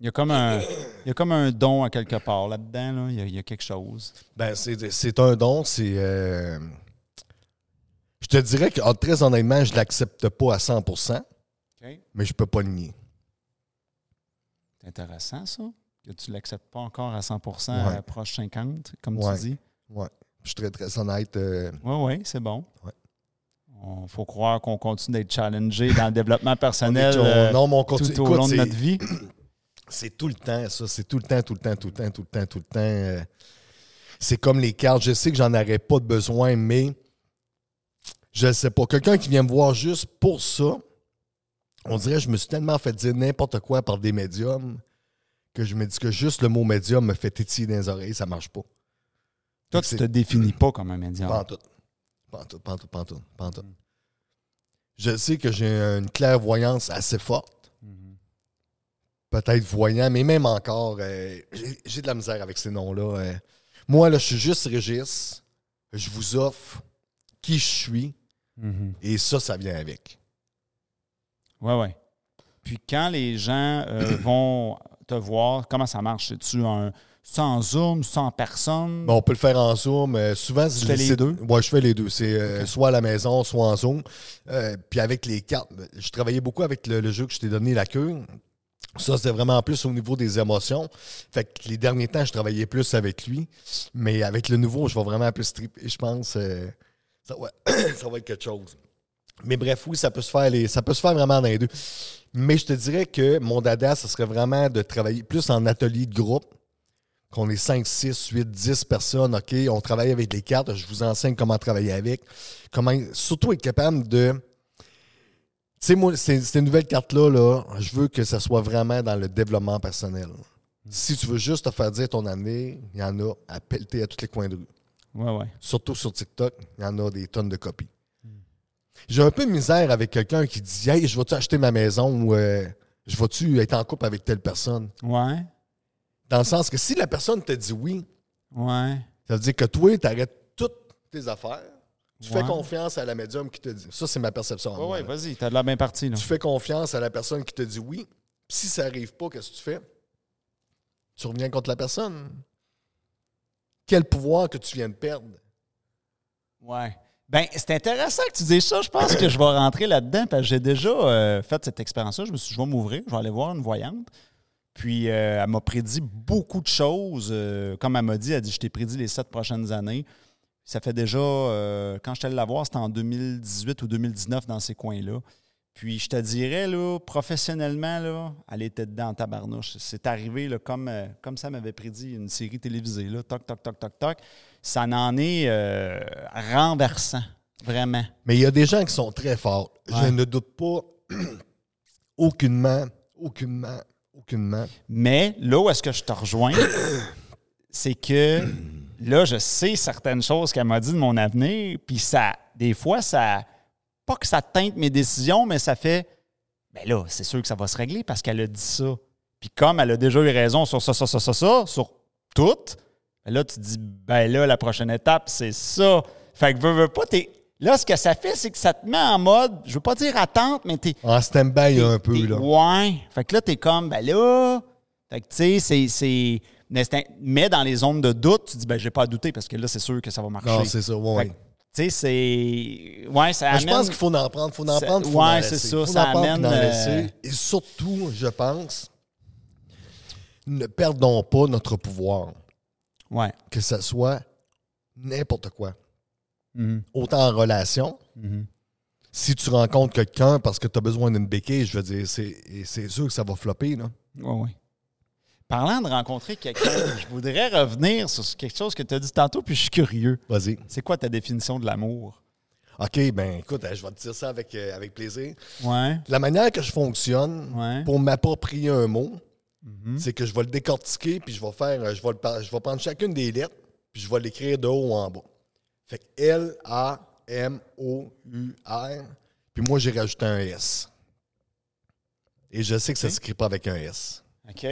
Il y a comme un, il y a comme un don à quelque part là-dedans. Là. Il, y a, il y a quelque chose. Ben, c'est un don, c'est. euh, Je te dirais que ah, très honnêtement, je l'accepte pas à 100 OK. mais je peux pas le nier. C'est intéressant, ça. Que tu ne l'acceptes pas encore à 100 Ouais. à proche 50, comme Ouais. tu dis. Ouais. Je suis très, très honnête. euh, Oui, oui, c'est bon. Ouais. Il faut croire qu'on continue d'être challengé dans le développement personnel on- euh, non, mon tout au écoute, long de notre vie. C'est tout le temps, ça. C'est tout le temps, tout le temps, tout le temps, tout le temps, tout le temps. euh, C'est comme les cartes. Je sais que j'en aurais pas de besoin, mais je sais pas. Quelqu'un qui vient me voir juste pour ça, on dirait que je me suis tellement fait dire n'importe quoi par des médiums que je me dis que juste le mot médium me fait tétiller dans les oreilles, ça marche pas. Toi, tu te définis pas comme un médium. Pas en tout. Pas en tout, pas en tout, pas en tout, pas en tout. Je sais que j'ai une clairvoyance assez forte. Peut-être voyant, mais même encore, euh, j'ai- de la misère avec ces noms-là. euh. Moi, là, je suis juste Régis. Je vous offre qui je suis. Mhm. Et ça, ça vient avec. Oui, oui. Puis quand les gens euh, vont te voir, comment ça marche? C'est-tu un sans Zoom, sans personne? Bon, on peut le faire en Zoom. euh, souvent, Tu fais les deux? Ouais, je fais les deux. C'est euh, soit à la maison, soit en Zoom. Puis avec les cartes, je travaillais beaucoup avec le, le jeu que je t'ai donné, la queue. Ça, c'était vraiment plus au niveau des émotions. Fait que les derniers temps, je travaillais plus avec lui. Mais avec le nouveau, je vais vraiment plus triper, je pense. euh, ça, va, ça va être quelque chose. Mais bref, oui, ça peut se faire les, ça peut se faire vraiment dans les deux. Mais je te dirais que mon dada, ce serait vraiment de travailler plus en atelier de groupe. Qu'on est 5, 6, 8, 10 personnes, OK, on travaille avec les cartes, je vous enseigne comment travailler avec. Comment, surtout être capable de sais, moi, ces, ces nouvelles cartes-là, là, je veux que ça soit vraiment dans le développement personnel. Si tu veux juste te faire dire ton année, il y en a à pelleter à tous les coins de rue. Ouais, ouais. Surtout sur TikTok, il y en a des tonnes de copies. J'ai un peu de misère avec quelqu'un qui dit Hey, je vais-tu acheter ma maison ou euh, je vais-tu être en couple avec telle personne? Ouais. Dans le sens que si la personne te dit oui, Ouais. ça veut dire que toi, tu arrêtes toutes tes affaires. Tu Ouais. fais confiance à la médium qui te dit. Ça, c'est ma perception. à Ouais, vas-y, t'as de la bien partie, là. Tu fais confiance à la personne qui te dit oui. Si ça n'arrive pas, qu'est-ce que tu fais? Tu reviens contre la personne. Quel pouvoir que tu viens de perdre? Ouais. Ben, c'est intéressant que tu dises ça. Je pense que je vais rentrer là-dedans parce que j'ai déjà euh, fait cette expérience-là. Je me suis dit, je vais m'ouvrir, je vais aller voir une voyante. Puis, euh, elle m'a prédit beaucoup de choses. Euh, comme elle m'a dit, elle dit, je t'ai prédit les sept prochaines années. Ça fait déjà, euh, quand je suis allé la voir, c'était en 2018 ou 2019 dans ces coins-là. Puis, je te dirais, là, professionnellement, là, elle était dedans en tabarnouche. C'est arrivé là, comme, euh, comme ça m'avait prédit une série télévisée. Là. Toc, toc, toc, toc, toc. Ça en est euh, renversant, vraiment. Mais il y a des gens qui sont très forts. Je ne doute pas aucunement, aucunement, aucunement. Mais là où est-ce que je te rejoins, c'est que là, je sais certaines choses qu'elle m'a dit de mon avenir, puis ça, des fois, ça, pas que ça teinte mes décisions, mais ça fait, ben là, c'est sûr que ça va se régler parce qu'elle a dit ça. Puis comme elle a déjà eu raison sur ça, ça, ça, ça, ça, sur tout, ben là, tu te dis, ben là, la prochaine étape, c'est ça. Fait que veux, veux pas, t'es. Là, ce que ça fait, c'est que ça te met en mode, je veux pas dire attente, mais t'es. En stand-by un peu, là. Ouais. Fait que là, t'es comme, ben là. Fait que, tu sais, c'est. Mais, dans les zones de doute, tu dis, ben, j'ai pas à douter parce que là, c'est sûr que ça va marcher. Non, c'est ça, ouais, Tu sais, c'est. Ouais, ça Mais amène. je pense qu'il faut en prendre, faut en prendre, faut ouais, c'est ça, Faut ça en amène, euh, laisser. Et surtout, je pense, ne perdons pas notre pouvoir, Ouais. que ce soit n'importe quoi. Mhm. Autant en relation, Mhm. si tu rencontres quelqu'un parce que tu as besoin d'une béquille, je veux dire, c'est sûr que ça va flopper, là. Ouais, ouais. Parlant de rencontrer quelqu'un, je voudrais revenir sur quelque chose que tu as dit tantôt, puis je suis curieux. Vas-y. C'est quoi ta définition de l'amour? OK, ben écoute, je vais te dire ça avec, euh, avec plaisir. Ouais. La manière que je fonctionne Ouais. pour m'approprier un mot, Mhm. c'est que je vais le décortiquer, puis je vais faire, euh, je vais, le je vais prendre chacune des lettres, puis je vais l'écrire de haut en bas. Fait que L-A-M-O-U-R, puis moi, j'ai rajouté un S. Et je sais que ça ne s'écrit pas avec un S. OK.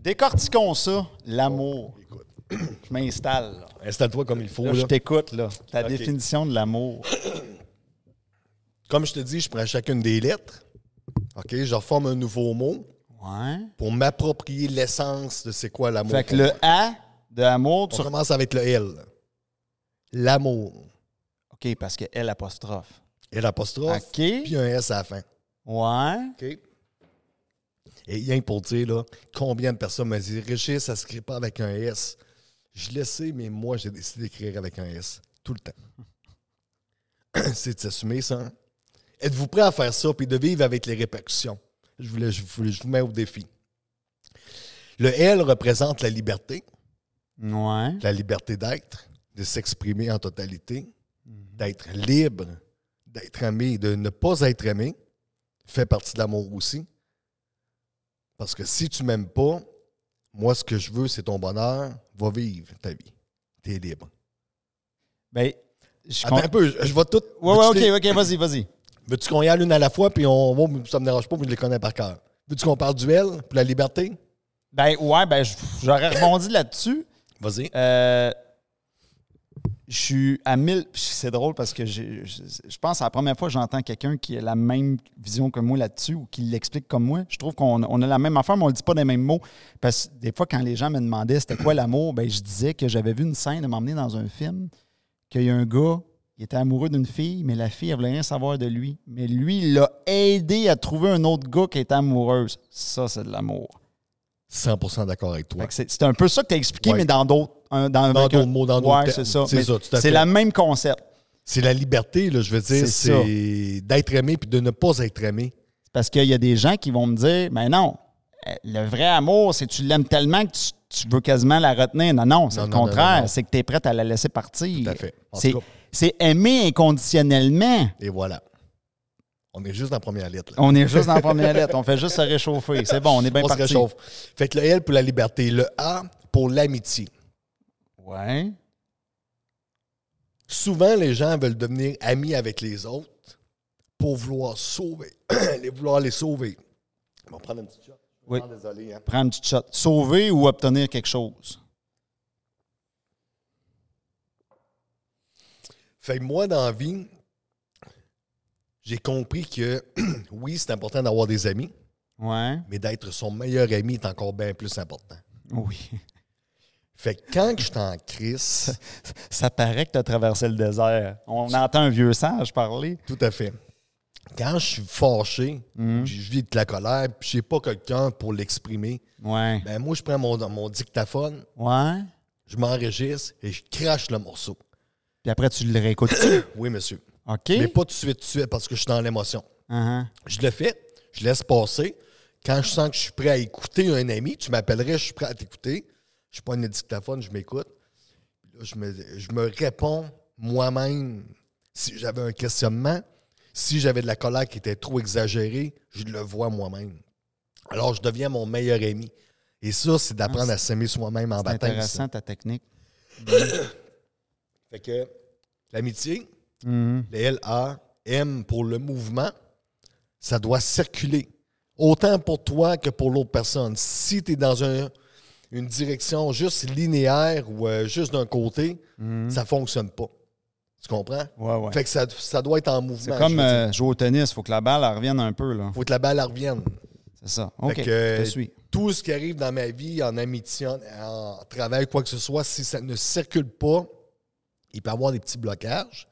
Décortiquons ça, l'amour. Je m'installe. là. installe-toi comme il faut. Là, là. je t'écoute, là. Ta OK. définition de l'amour. Comme je te dis, je prends chacune des lettres. OK, je reforme un nouveau mot Ouais. pour m'approprier l'essence de c'est quoi l'amour. Fait que pour le moi. A de amour, On tu... commence avec le L. L'amour. OK, parce que L apostrophe. Et l'apostrophe. OK. Puis un S à la fin. Ouais. OK? Et rien que pour dire, là, combien de personnes m'ont dit Régis, ça ne se crée pas avec un S. Je le sais, mais moi, j'ai décidé d'écrire avec un S. Tout le temps. C'est de s'assumer, ça. hein? Êtes-vous prêt à faire ça puis de vivre avec les répercussions? Je je vous- je vous mets au défi. Le L représente la liberté, Ouais. la liberté d'être, de s'exprimer en totalité, d'être libre, d'être aimé, de ne pas être aimé, fait partie de l'amour aussi. Parce que si tu m'aimes pas, moi, ce que je veux, c'est ton bonheur. Va vivre ta vie. Tu es libre. Ben, je Attends un peu, je, je vais tout. Ouais, ouais, OK, OK, vas-y, vas-y. Veux-tu qu'on y aille l'une à la fois, puis on va, ça me dérange pas, puis je les connais par cœur. Veux-tu qu'on parle du L, puis la liberté? Ben, ouais, ben, j'aurais rebondi là-dessus. Vas-y. Euh, je suis à 1000. C'est drôle parce que je, je pense c'est la première fois que j'entends quelqu'un qui a la même vision que moi là-dessus ou qui l'explique comme moi. Je trouve qu'on on a la même affaire, mais on ne le dit pas des mêmes mots. Parce que des fois, quand les gens me demandaient c'était quoi l'amour, ben, je disais que j'avais vu une scène de m'emmener dans un film, qu'il y a un gars, il était amoureux d'une fille, mais la fille, elle voulait rien savoir de lui. Mais lui, l'a aidé à trouver un autre gars qui était amoureuse. Ça, c'est de l'amour. 100% d'accord avec toi. C'est un peu ça que tu as expliqué, Ouais. mais dans d'autres. un- Dans, d'autres mots, dans d'autres termes. c'est ça. C'est le même concept. C'est la liberté, là, je veux dire, C'est d'être aimé, puis de ne pas être aimé. Parce qu'il y a des gens qui vont me dire Mais non, le vrai amour, c'est que tu l'aimes tellement que tu, tu veux quasiment la retenir. Non, non, c'est le non, contraire. C'est que tu es prête à la laisser partir. Tout à fait. C'est aimer inconditionnellement. Et voilà. On est juste dans la première lettre. là. On est juste dans la première lettre. On fait juste se réchauffer. C'est bon, on est bien On se réchauffe. Fait que le L pour la liberté, le A pour l'amitié. Ouais. Souvent, les gens veulent devenir amis avec les autres pour vouloir sauver, les vouloir les sauver. On va prendre un petit shot. Oui. Ah, désolé. Hein. Prendre une petite shot. Sauver ou obtenir quelque chose? Fait que moi, dans la vie, j'ai compris que oui, c'est important d'avoir des amis, Ouais. mais d'être son meilleur ami est encore bien plus important. Oui. Fait que quand je suis en crise, Ça paraît que tu as traversé le désert. On entend un vieux sage parler. tout à fait. Quand je suis fâché, Mhm. je vis de la colère, puis j'ai pas quelqu'un pour l'exprimer, Ouais. ben moi, je prends mon, mon dictaphone, Ouais. je m'enregistre et je crache le morceau. Puis après, tu le réécoutes. Oui, monsieur. OK. Mais pas tout de suite, tout de suite, parce que je suis dans l'émotion. Uh-huh. Je le fais, je laisse passer. Quand je sens que je suis prêt à écouter un ami, tu m'appellerais, je suis prêt à t'écouter. Je prends le dictaphone, je m'écoute. Je me, je me réponds moi-même. Si j'avais un questionnement, si j'avais de la colère qui était trop exagérée, je le vois moi-même. Alors, je deviens mon meilleur ami. Et ça, c'est d'apprendre à s'aimer soi-même en C'est baptême. intéressant ça. ta technique. Fait que l'amitié, Mhm. le L-A, M pour le mouvement, ça doit circuler. Autant pour toi que pour l'autre personne. Si tu es dans un- une direction juste linéaire ou euh, juste d'un côté, ça ne fonctionne pas. Tu comprends? Ouais, ouais. Fait que ça, ça doit être en mouvement. C'est comme euh, jouer au tennis. Il faut que la balle elle revienne un peu. là. faut que la balle elle revienne. C'est ça. OK. Fait que, je te suis. Tout ce qui arrive dans ma vie, en amitié, en, en travail, quoi que ce soit, si ça ne circule pas, il peut y avoir des petits blocages.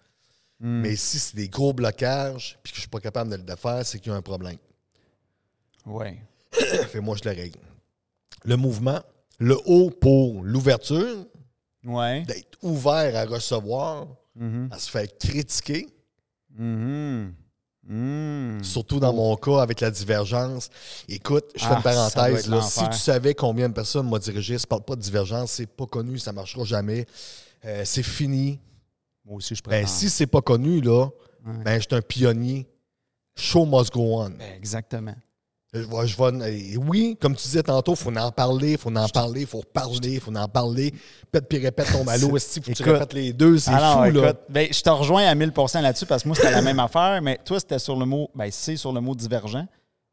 Hmm. Mais si c'est des gros blocages puis que je suis pas capable de le défaire, c'est qu'il y a un problème. Ouais. Fait moi, je le règle. Le mouvement, le haut pour l'ouverture, Ouais. d'être ouvert à recevoir, Mhm. à se faire critiquer, Mhm. Mhm. surtout dans mon cas avec la divergence. Écoute, je fais Ah, une doit parenthèse. là. si tu savais combien de personnes m'ont dirigé, ça parle pas de divergence, c'est pas connu, ça marchera jamais. Euh, c'est fini. Moi aussi, je Ben, préfère. si c'est pas connu, là, Ouais. ben, je suis un pionnier. Show must go on. Ben, exactement. Je vais- je vais- et oui, comme tu disais tantôt, il faut en parler, il faut en parler, il faut reparler, il faut en parler. Pète puis répète ton malo, esti, faut que tu répètes les deux, c'est fou, là. ben, je te rejoins à 1000% là-dessus parce que moi, c'était la même affaire, mais toi, c'était sur le mot, ben, c'est sur le mot divergent.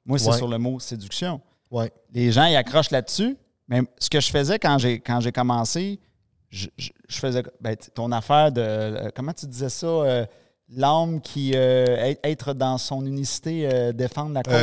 Moi, c'est Ouais. sur le mot séduction. Ouais. Les gens, ils accrochent là-dessus, mais ce que je faisais quand j'ai, quand j'ai commencé, je, je- je faisais ben, ton affaire de, euh, comment tu disais ça, euh, l'âme qui, euh, être- dans son unicité, euh, défendre la cause.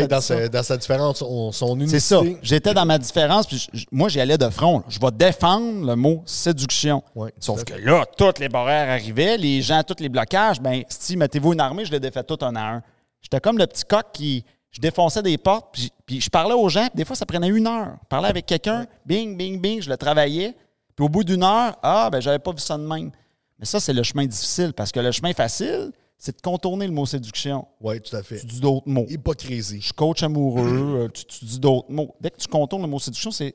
D'être dans sa, dans sa différence, son, son unicité. C'est ça. J'étais dans ma différence, puis je- moi, j'y allais de front. Je vais défendre le mot séduction. Ouais, Sauf que là, tous les barrières arrivaient, les gens, tous les blocages, ben, si mettez-vous une armée, je les défais tout un à un. J'étais comme le petit coq qui. Je défonçais des portes, puis, puis je parlais aux gens, des fois, ça prenait une heure. Je parlais avec quelqu'un, bing, bing, bing, je le travaillais. Puis au bout d'une heure, ah, ben, j'avais pas vu ça de même. Mais ça, c'est le chemin difficile, parce que le chemin facile, c'est de contourner le mot séduction. Oui, tout à fait. Tu dis d'autres mots Hypocrisie. je suis coach amoureux, euh, tu, tu dis d'autres mots. Dès que tu contournes le mot séduction, c'est,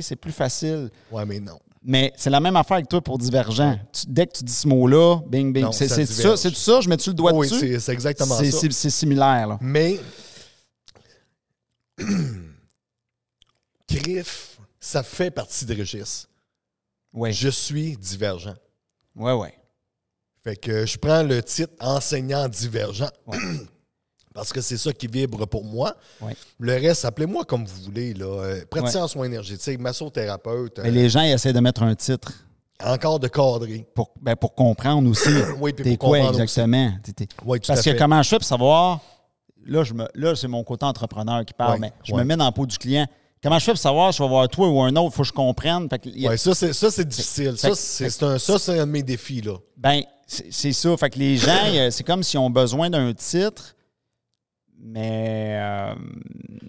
c'est plus facile. Ouais, mais non. Mais c'est la même affaire avec toi pour divergent. Tu- dès que tu dis ce mot-là, bing, bing. C'est, ça ça, ça, je mets-tu le doigt Oui, dessus? c'est c'est exactement ça. c'est- similaire, là. Mais, Criff, ça fait partie de Régis. Oui. Je suis divergent. Ouais, ouais. Fait que je prends le titre enseignant divergent Ouais. parce que c'est ça qui vibre pour moi. Ouais. Le reste, appelez-moi comme vous voulez. Là. Euh, praticien en soins énergétiques, massothérapeute, euh, Mais les gens, ils essaient de mettre un titre encore de cadrer. pour, ben, pour comprendre aussi. Oui, puis pour quoi comprendre exactement? T'es- t'es- Oui, tout Parce à que fait. comment je fais pour savoir, là, je me, là c'est mon côté entrepreneur qui parle, mais je me mets dans la peau du client. Comment je fais pour savoir si je vais voir toi ou un autre, il faut que je comprenne. Fait que il y a- Ouais, ça, c'est, ça, c'est difficile. Fait Ça, c'est, un, ça, c'est un de mes défis. Là. Ben, c'est ça. Fait que les gens, euh, c'est comme s'ils ont besoin d'un titre, mais. euh,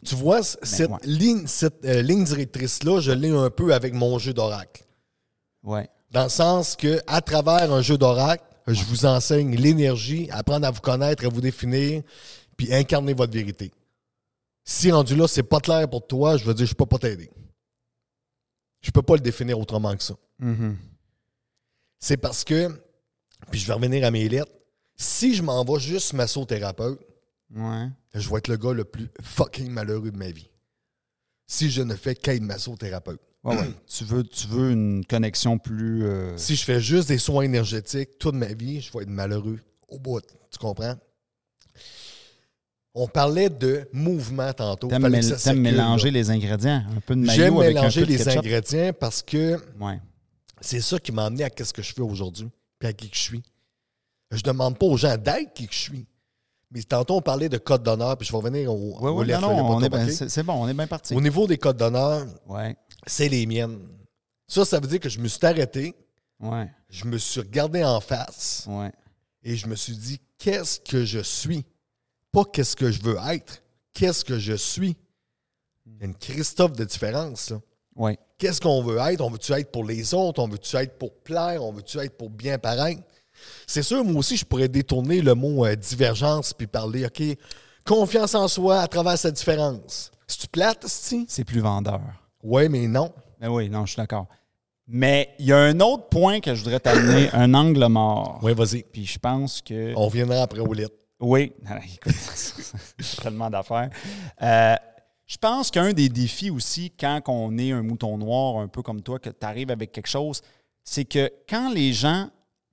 Tu vois, cette, ouais. ligne, cette euh, ligne directrice-là, je l'ai un peu avec mon jeu d'oracle. ouais. Dans le sens que, à travers un jeu d'oracle, je vous enseigne l'énergie, apprendre à vous connaître, à vous définir, puis incarner votre vérité. Si rendu là, c'est pas clair pour toi, je veux dire, je peux pas t'aider. Je peux pas le définir autrement que ça. Mhm. C'est parce que, puis je vais revenir à mes lettres, si je m'en vais juste massothérapeute, Ouais. je vais être le gars le plus fucking malheureux de ma vie. Si je ne fais qu'être massothérapeute. Ouais, ouais. tu, veux, tu veux une connexion plus. euh, Si je fais juste des soins énergétiques toute ma vie, je vais être malheureux au bout. Tu comprends? On parlait de mouvement tantôt. T'aimes mél- mélanger les ingrédients. Un peu de maillot J'aime avec un mélanger peu de les ingrédients parce que Ouais. c'est ça qui m'a amené à ce que je fais aujourd'hui, puis à qui que je suis. Je demande pas aux gens d'être qui que je suis. Mais tantôt, on parlait de code d'honneur, puis je vais revenir au, Ouais, aux ouais, lettres, non, là, y a non, pas on de est trouble, bien- OK? c'est c'est bon, on est bien parti. Au niveau des codes d'honneur, Ouais, c'est les miennes. Ça, ça veut dire que je me suis arrêté, ouais, je me suis regardé en face ouais. et je me suis dit, qu'est-ce que je suis? Pas qu'est-ce que je veux être, qu'est-ce que je suis? Il y a une Christophe de différence. Ouais. Qu'est-ce qu'on veut être? On veut-tu être pour les autres? On veut-tu être pour plaire? On veut-tu être pour bien paraître? C'est sûr, moi aussi, je pourrais détourner le mot euh, divergence puis parler, OK, confiance en soi à travers cette différence. C'est-tu plate, si? C'est plus vendeur. Oui, mais non. Ben oui, non, je suis d'accord. Mais il y a un autre point que je voudrais t'amener, un angle mort. Oui, vas-y. Puis je pense que. On reviendra après au lit. Oui, Ah, écoute, c'est tellement d'affaires. Euh, je pense qu'un des défis aussi, quand on est un mouton noir, un peu comme toi, que tu arrives avec quelque chose, c'est que quand les gens,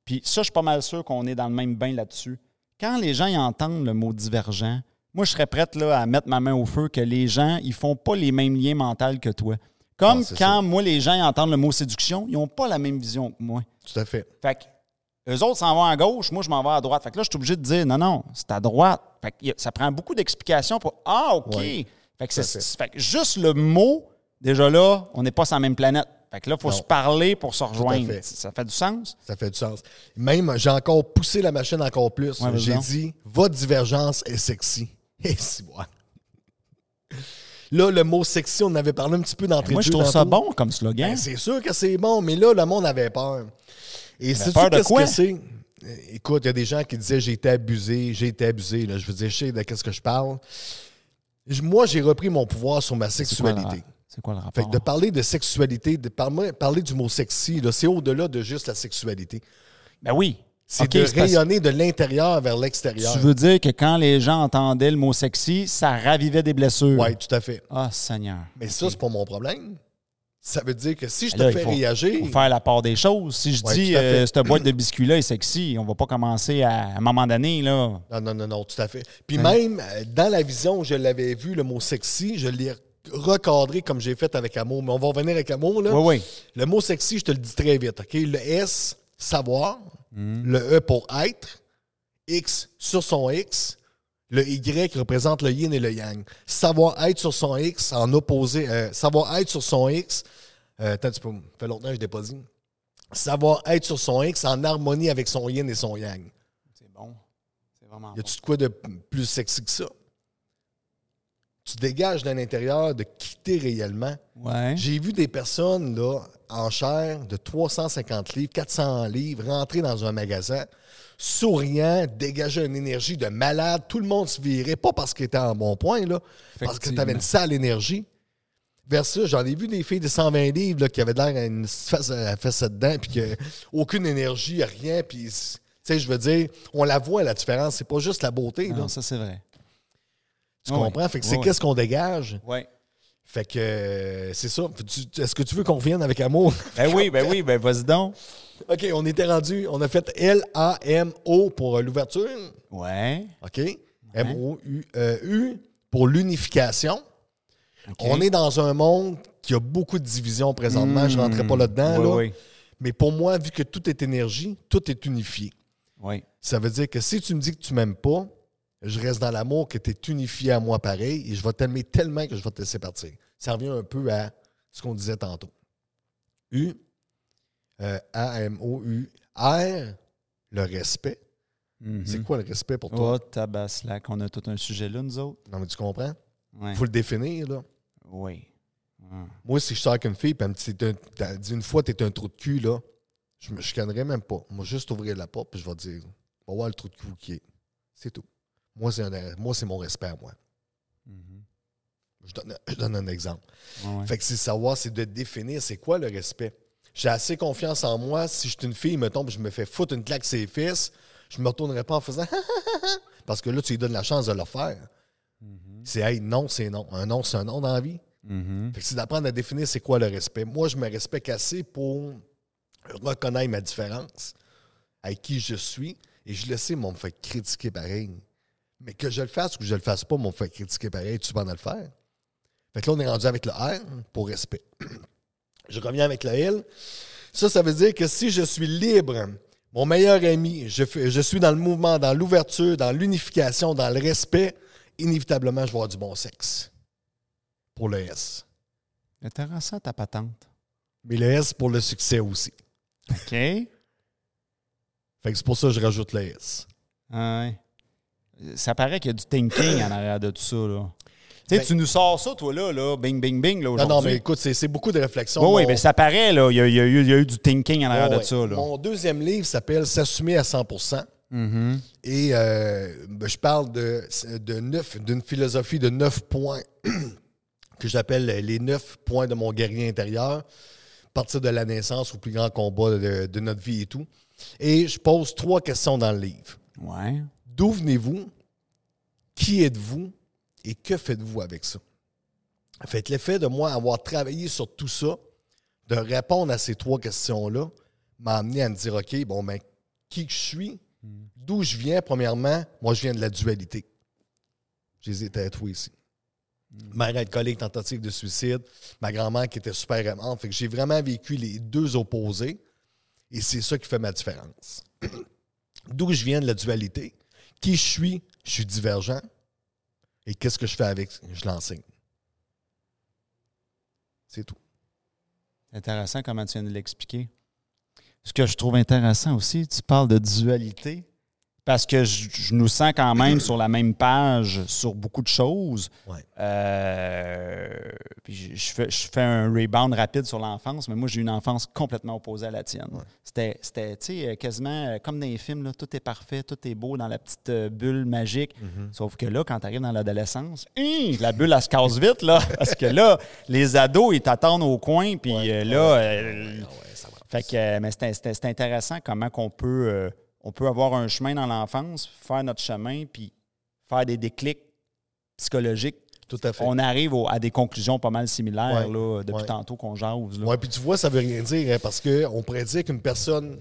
puis ça, je suis pas mal sûr qu'on est dans le même bain là-dessus, quand les gens entendent le mot divergent, moi, je serais prête là, à mettre ma main au feu que les gens, ils font pas les mêmes liens mentaux que toi. Comme Ah, quand, moi, les gens entendent le mot séduction, ils n'ont pas la même vision que moi. Tout à fait. Fait que eux autres s'en vont à gauche, moi je m'en vais à droite. Fait que là, je suis obligé de dire non, non, c'est à droite. Fait que ça prend beaucoup d'explications pour Ah, OK. Ouais. Fait, que fait. juste le mot, déjà là, on n'est pas sur la même planète. Fait que là, il faut Non. se parler pour se rejoindre. fait. Ça fait du sens? Ça fait du sens. Même, j'ai encore poussé la machine encore plus. Ouais, j'ai dit, votre divergence est sexy. Et si, moi. Là, le mot sexy, on en avait parlé un petit peu d'entrée Moi, de je jeu trouve ça bon comme slogan. Ben, c'est sûr que c'est bon, mais là, le monde avait peur. Et de qu'est-ce quoi? que c'est? Euh, Écoute, il y a des gens qui disaient j'ai été abusé, j'ai été abusé. Là. Je veux dire, je sais de qu'est-ce que je parle. Moi, j'ai repris mon pouvoir sur ma C'est sexualité. C'est quoi le rapport? Fait que de parler de sexualité, de par- parler du mot sexy, c'est au-delà de juste la sexualité. Ben oui. C'est de c'est parce- rayonner de l'intérieur vers l'extérieur. Tu veux dire que quand les gens entendaient le mot sexy, ça ravivait des blessures? Oui, tout à fait. Ah, Seigneur. Mais ça, c'est pas mon problème. Ça veut dire que si je te fais faut- réagir, faut faire la part des choses. Si je Ouais, dis euh, cette boîte de biscuits-là est sexy, on va pas commencer à, à un moment donné, là. Non, non, non, non, tout à fait. Puis même euh, dans la vision où je l'avais vu, le mot sexy, je l'ai recadré comme j'ai fait avec amour. Mais on va revenir avec amour. Là. Oui, oui. Le mot sexy, je te le dis très vite. OK? Le S, savoir. Le E pour être. X sur son X. Le Y représente le yin et le yang. Savoir être sur son X en opposé. euh, savoir être sur son X. Euh, attends, tu peux. Ça fait longtemps que je l'ai pas dit. Savoir être sur son X en harmonie avec son yin et son yang. C'est bon. C'est vraiment Y a-tu de quoi de plus sexy que ça? Tu dégages de l'intérieur de quitter réellement. Ouais. J'ai vu des personnes là, en chair de 350 livres, 400 livres, rentrer dans un magasin, souriant, dégager une énergie de malade. Tout le monde se virait, pas parce qu'ils étaient en bon point, là, parce que tu avais une sale énergie. Versus, j'en ai vu des filles de 120 livres là, qui avaient l'air à une face dedans, puis que aucune énergie, rien, puis tu sais, je veux dire, on la voit la différence, c'est pas juste la beauté, là. Non, ça, c'est vrai. tu ouais. comprends? Fait que c'est Ouais, qu'est-ce qu'on dégage? Oui. Fait que euh, c'est ça. Est-ce que tu veux qu'on revienne avec amour? Ben oui, ben oui, ben vas-y donc. OK, on était rendu. On a fait L-A-M-O pour euh, l'ouverture. Ouais. OK? M-O-U-U pour l'unification. On est dans un monde qui a beaucoup de divisions présentement. Je ne rentrerai pas là-dedans. Oui, là. oui. Mais pour moi, vu que tout est énergie, tout est unifié. Oui. Ça veut dire que si tu me dis que tu m'aimes pas, je reste dans l'amour, que tu es unifié à moi pareil, et je vais t'aimer tellement que je vais te laisser partir. Ça revient un peu à ce qu'on disait tantôt. U, euh, A-M-O-U, R, le respect. Mhm. C'est quoi le respect pour toi? Oh, tabaslac, on a tout un sujet là, nous autres. Non, mais tu comprends? Ouais. Il faut le définir, là. Oui. Ah. Moi, si je sors avec une fille, puis elle me dit, une fois, t'es un trou de cul, là, je me chicanerai même pas. Moi, juste ouvrir la porte, puis je vais te dire, va voir le trou de cul qui est. C'est tout. Moi, c'est un- moi, c'est mon respect à moi. Mhm. Je donne, je donne un exemple. Ouais. Fait que c'est savoir, c'est de définir c'est quoi le respect. J'ai assez confiance en moi. Si je suis une fille, me tombe, je me fais foutre une claque ses fesses, je me retournerai pas en faisant parce que là, tu lui donnes la chance de le faire. C'est hey, non, c'est non. Un non, c'est un non dans la vie. Mhm. Que c'est d'apprendre à définir c'est quoi le respect. Moi, je me respecte assez pour reconnaître ma différence, avec qui je suis, et je le sais, mais on me fait critiquer pareil. Mais que je le fasse ou que je le fasse pas, on me fait critiquer pareil. Tu vas en le faire. Fait que là, on est rendu avec le R pour respect. je reviens avec le L. Ça, ça veut dire que si je suis libre, mon meilleur ami, je, suis dans le mouvement, dans l'ouverture, dans l'unification, dans le respect, inévitablement, je vais avoir du bon sexe. Pour le S. Intéressant ta patente. Mais le S pour le succès aussi. OK. Fait que c'est pour ça que je rajoute le S. Ouais. Ça paraît qu'il y a du thinking en arrière de tout ça. Là. Tu sais, Ben- tu nous sors ça, toi, là, là bing, bing, bing, là, Non, aujourd'hui. non, mais écoute, c'est beaucoup de réflexion. Oui, oui, mais ça paraît, là. Il y a, il y a eu, il y a eu du thinking en arrière Ouais, de ça, là. Mon deuxième livre s'appelle S'assumer à 100 Mhm. Et euh, ben, je parle de, de neuf, d'une philosophie de neuf points que j'appelle les neuf points de mon guerrier intérieur, à partir de la naissance au plus grand combat de, de notre vie et tout. Et je pose trois questions dans le livre. Ouais. D'où venez-vous? Qui êtes-vous? Et que faites-vous avec ça? Fait l'effet de moi avoir travaillé sur tout ça, de répondre à ces trois questions-là, m'a amené à me dire, OK, bon, ben, qui je suis? D'où je viens, premièrement? Moi, je viens de la dualité. Je les ai tatoués ici. Mère alcoolique, tentative de suicide, ma grand-mère qui était super aimante. Fait j'ai vraiment vécu les deux opposés et c'est ça qui fait ma différence. D'où je viens de la dualité. Qui je suis, je suis divergent. Et qu'est-ce que je fais avec? Je l'enseigne. C'est tout. Intéressant comment tu viens de l'expliquer. Ce que je trouve intéressant aussi, tu parles de dualité. Parce que je, je nous sens quand même sur la même page sur beaucoup de choses. Ouais. Euh, puis je, fais, je fais un rebound rapide sur l'enfance, mais moi, j'ai une enfance complètement opposée à la tienne. C'était, c'était, tu sais, quasiment euh, comme dans les films, là, tout est parfait, tout est beau dans la petite euh, bulle magique. Sauf que là, quand tu arrives dans l'adolescence, hum, la bulle, elle se casse vite, là. Parce que là, les ados, ils t'attendent au coin, puis euh, là... euh, fait que, mais c'est, intéressant comment qu'on peut, euh, on peut avoir un chemin dans l'enfance, faire notre chemin, puis faire des déclics psychologiques. Tout à fait. On arrive au- à des conclusions pas mal similaires Ouais. là, depuis Ouais. tantôt qu'on jase. Ouais, puis tu vois, ça veut rien dire, hein, parce qu'on pourrait dire qu'une personne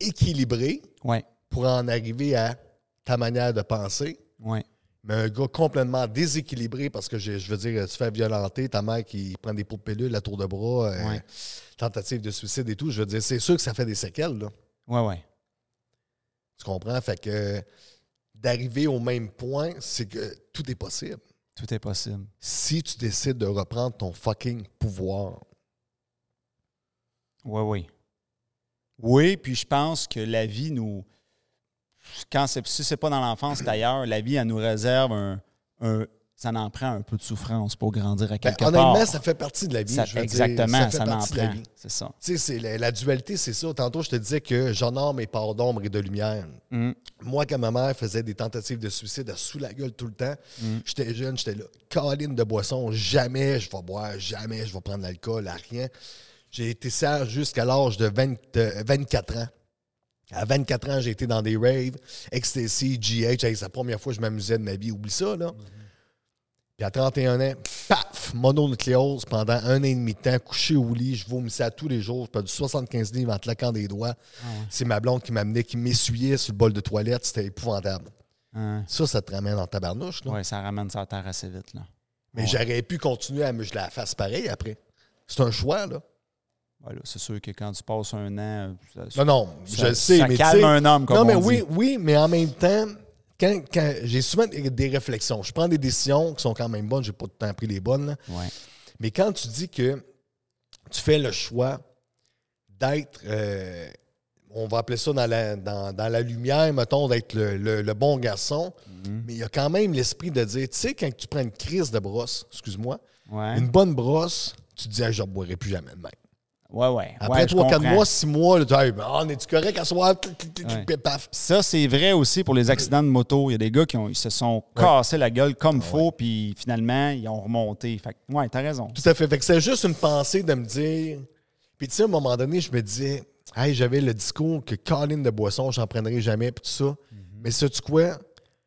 équilibrée Ouais, pourrait en arriver à ta manière de penser, ouais. mais un gars complètement déséquilibré, parce que je, je veux dire, tu fais violenter, ta mère qui prend des pots de pilule, la tour de bras, euh, tentative de suicide et tout, je veux dire, c'est sûr que ça fait des séquelles, là. Ouais, ouais. Tu comprends? Fait que d'arriver au même point, c'est que tout est possible. Tout est possible. Si tu décides de reprendre ton fucking pouvoir. Oui, oui. Oui, puis je pense que la vie nous. Quand c'est, si c'est pas dans l'enfance, c'est ailleurs, la vie, elle nous réserve un. un- ça en prend un peu de souffrance pour grandir à Ben, quelque honnêtement, part. ça fait partie de la vie. Ça- je veux dire. exactement, ça fait ça, en partie de la prend. vie. C'est ça. Tu sais, c'est la, la dualité, c'est ça. Tantôt, je te disais que j'honore mes parts d'ombre et de lumière. Mm. Moi, quand ma mère faisait des tentatives de suicide, sous la gueule tout le temps, j'étais jeune, j'étais là. Caline de boisson, jamais je vais boire, jamais je vais prendre l'alcool, à rien. J'ai été sage jusqu'à l'âge de 20 euh, 24 ans. À 24 ans, j'ai été dans des raves, ecstasy, GH. Hey, c'est la première fois que je m'amusais de ma vie. Oublie ça, là. Puis à 31 ans, paf, mononucléose pendant un an et demi de temps, couché au lit, je vomissais à tous les jours, je perdu 75 livres en claquant des doigts. C'est ma blonde qui m'amenait, qui m'essuyait sur le bol de toilette, c'était épouvantable. Hein. Ça, ça te ramène en tabarnouche, là. Ouais, ça ramène ça à terre assez vite. Là. Mais Ouais. j'aurais pu continuer à me geler la face pareil après. C'est un choix, là. Ouais, là, c'est sûr que quand tu passes un an. ça- Non, non, ça- je le sais, ça mais calme un homme, comme Non, mais on oui, oui, mais en même temps, quand, quand j'ai souvent des réflexions, je prends des décisions qui sont quand même bonnes, j'ai pas tout le temps pris les bonnes, là. Ouais. Mais quand tu dis que tu fais le choix d'être, euh, on va appeler ça dans la, dans, dans la lumière, mettons, d'être le, le- le bon garçon, Mhm. mais il y a quand même l'esprit de dire, tu sais, quand tu prends une crise de brosse, excuse-moi, Ouais. une bonne brosse, tu te dis, Ah, je ne boirai plus jamais de même. Ouais, ouais. Après Ouais, je 3, 4 comprends. mois, 6 mois, là, Hey, ben, on est-tu correct à soir? Ouais. Ça, c'est vrai aussi pour les accidents de moto. Il y a des gars qui ont, ils se sont cassés la gueule comme faux, puis finalement, ils ont remonté. Fait que, ouais, t'as raison. Tout à fait. Fait que c'est juste une pensée de me dire. Puis tu sais, à un moment donné, je me disais, hey, j'avais le discours que Colin de boisson, j'en prendrai jamais, puis tout ça. Mais sais-tu quoi?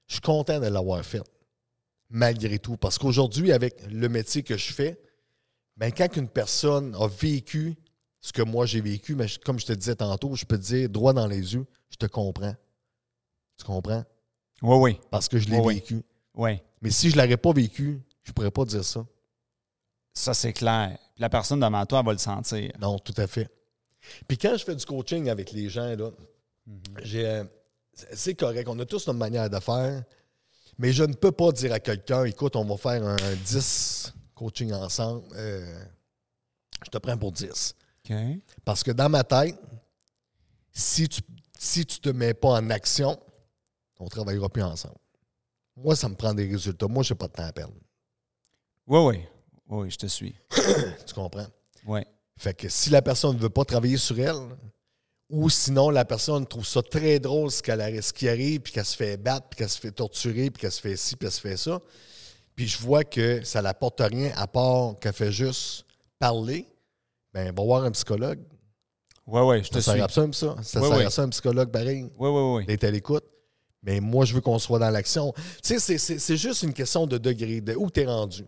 Je suis content de l'avoir fait, malgré tout. Parce qu'aujourd'hui, avec le métier que je fais, ben, quand une personne a vécu ce que moi j'ai vécu, mais je- comme je te disais tantôt, je peux te dire droit dans les yeux, je te comprends. Tu comprends? Oui, oui. Parce que je l'ai Oui, vécu. Oui. Mais si je ne l'aurais pas vécu, je ne pourrais pas dire ça. Ça, c'est clair. La personne devant toi elle va le sentir. Non, tout à fait. Puis quand je fais du coaching avec les gens, là, j'ai, euh, c'est- c'est correct. On a tous notre manière de faire. Mais je ne peux pas dire à quelqu'un, écoute, on va faire un 10 coaching ensemble. euh, je te prends pour 10. Parce que dans ma tête, si tu si tu te mets pas en action, on ne travaillera plus ensemble. Moi, ça me prend des résultats. Moi, je n'ai pas de temps à perdre. Oui, oui. Oui, je te suis. Tu comprends? Oui. Fait que si la personne ne veut pas travailler sur elle, ou sinon la personne trouve ça très drôle ce, qu'elle a- ce qui arrive, puis qu'elle se fait battre, puis qu'elle se fait torturer, puis qu'elle se fait ci, puis qu'elle se fait ça, puis je vois que ça n'apporte rien à part qu'elle fait juste parler, ben va voir un psychologue. Oui, oui, je te Ça suis. sert ça, ça. Sert à ça, un psychologue pareil. Oui, oui, oui. d'être à l'écoute. Mais moi, je veux qu'on soit dans l'action. Tu sais, c'est- juste une question de degré, de où tu es rendu.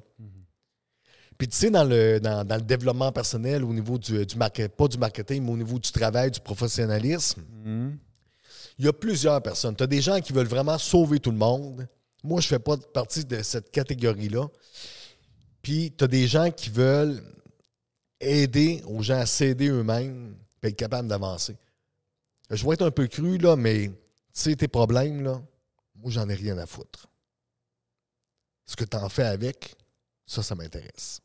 Puis tu sais, dans le, dans, dans le développement personnel, au niveau du, du market, pas du marketing, mais au niveau du travail, du professionnalisme, il y a plusieurs personnes. Tu as des gens qui veulent vraiment sauver tout le monde. Moi, je fais pas partie de cette catégorie-là. Puis tu as des gens qui veulent aider aux gens à s'aider eux-mêmes et être capables d'avancer. Je vais être un peu cru, là, mais tu sais, tes problèmes, là, moi, j'en ai rien à foutre. Ce que tu en fais avec, ça, ça m'intéresse.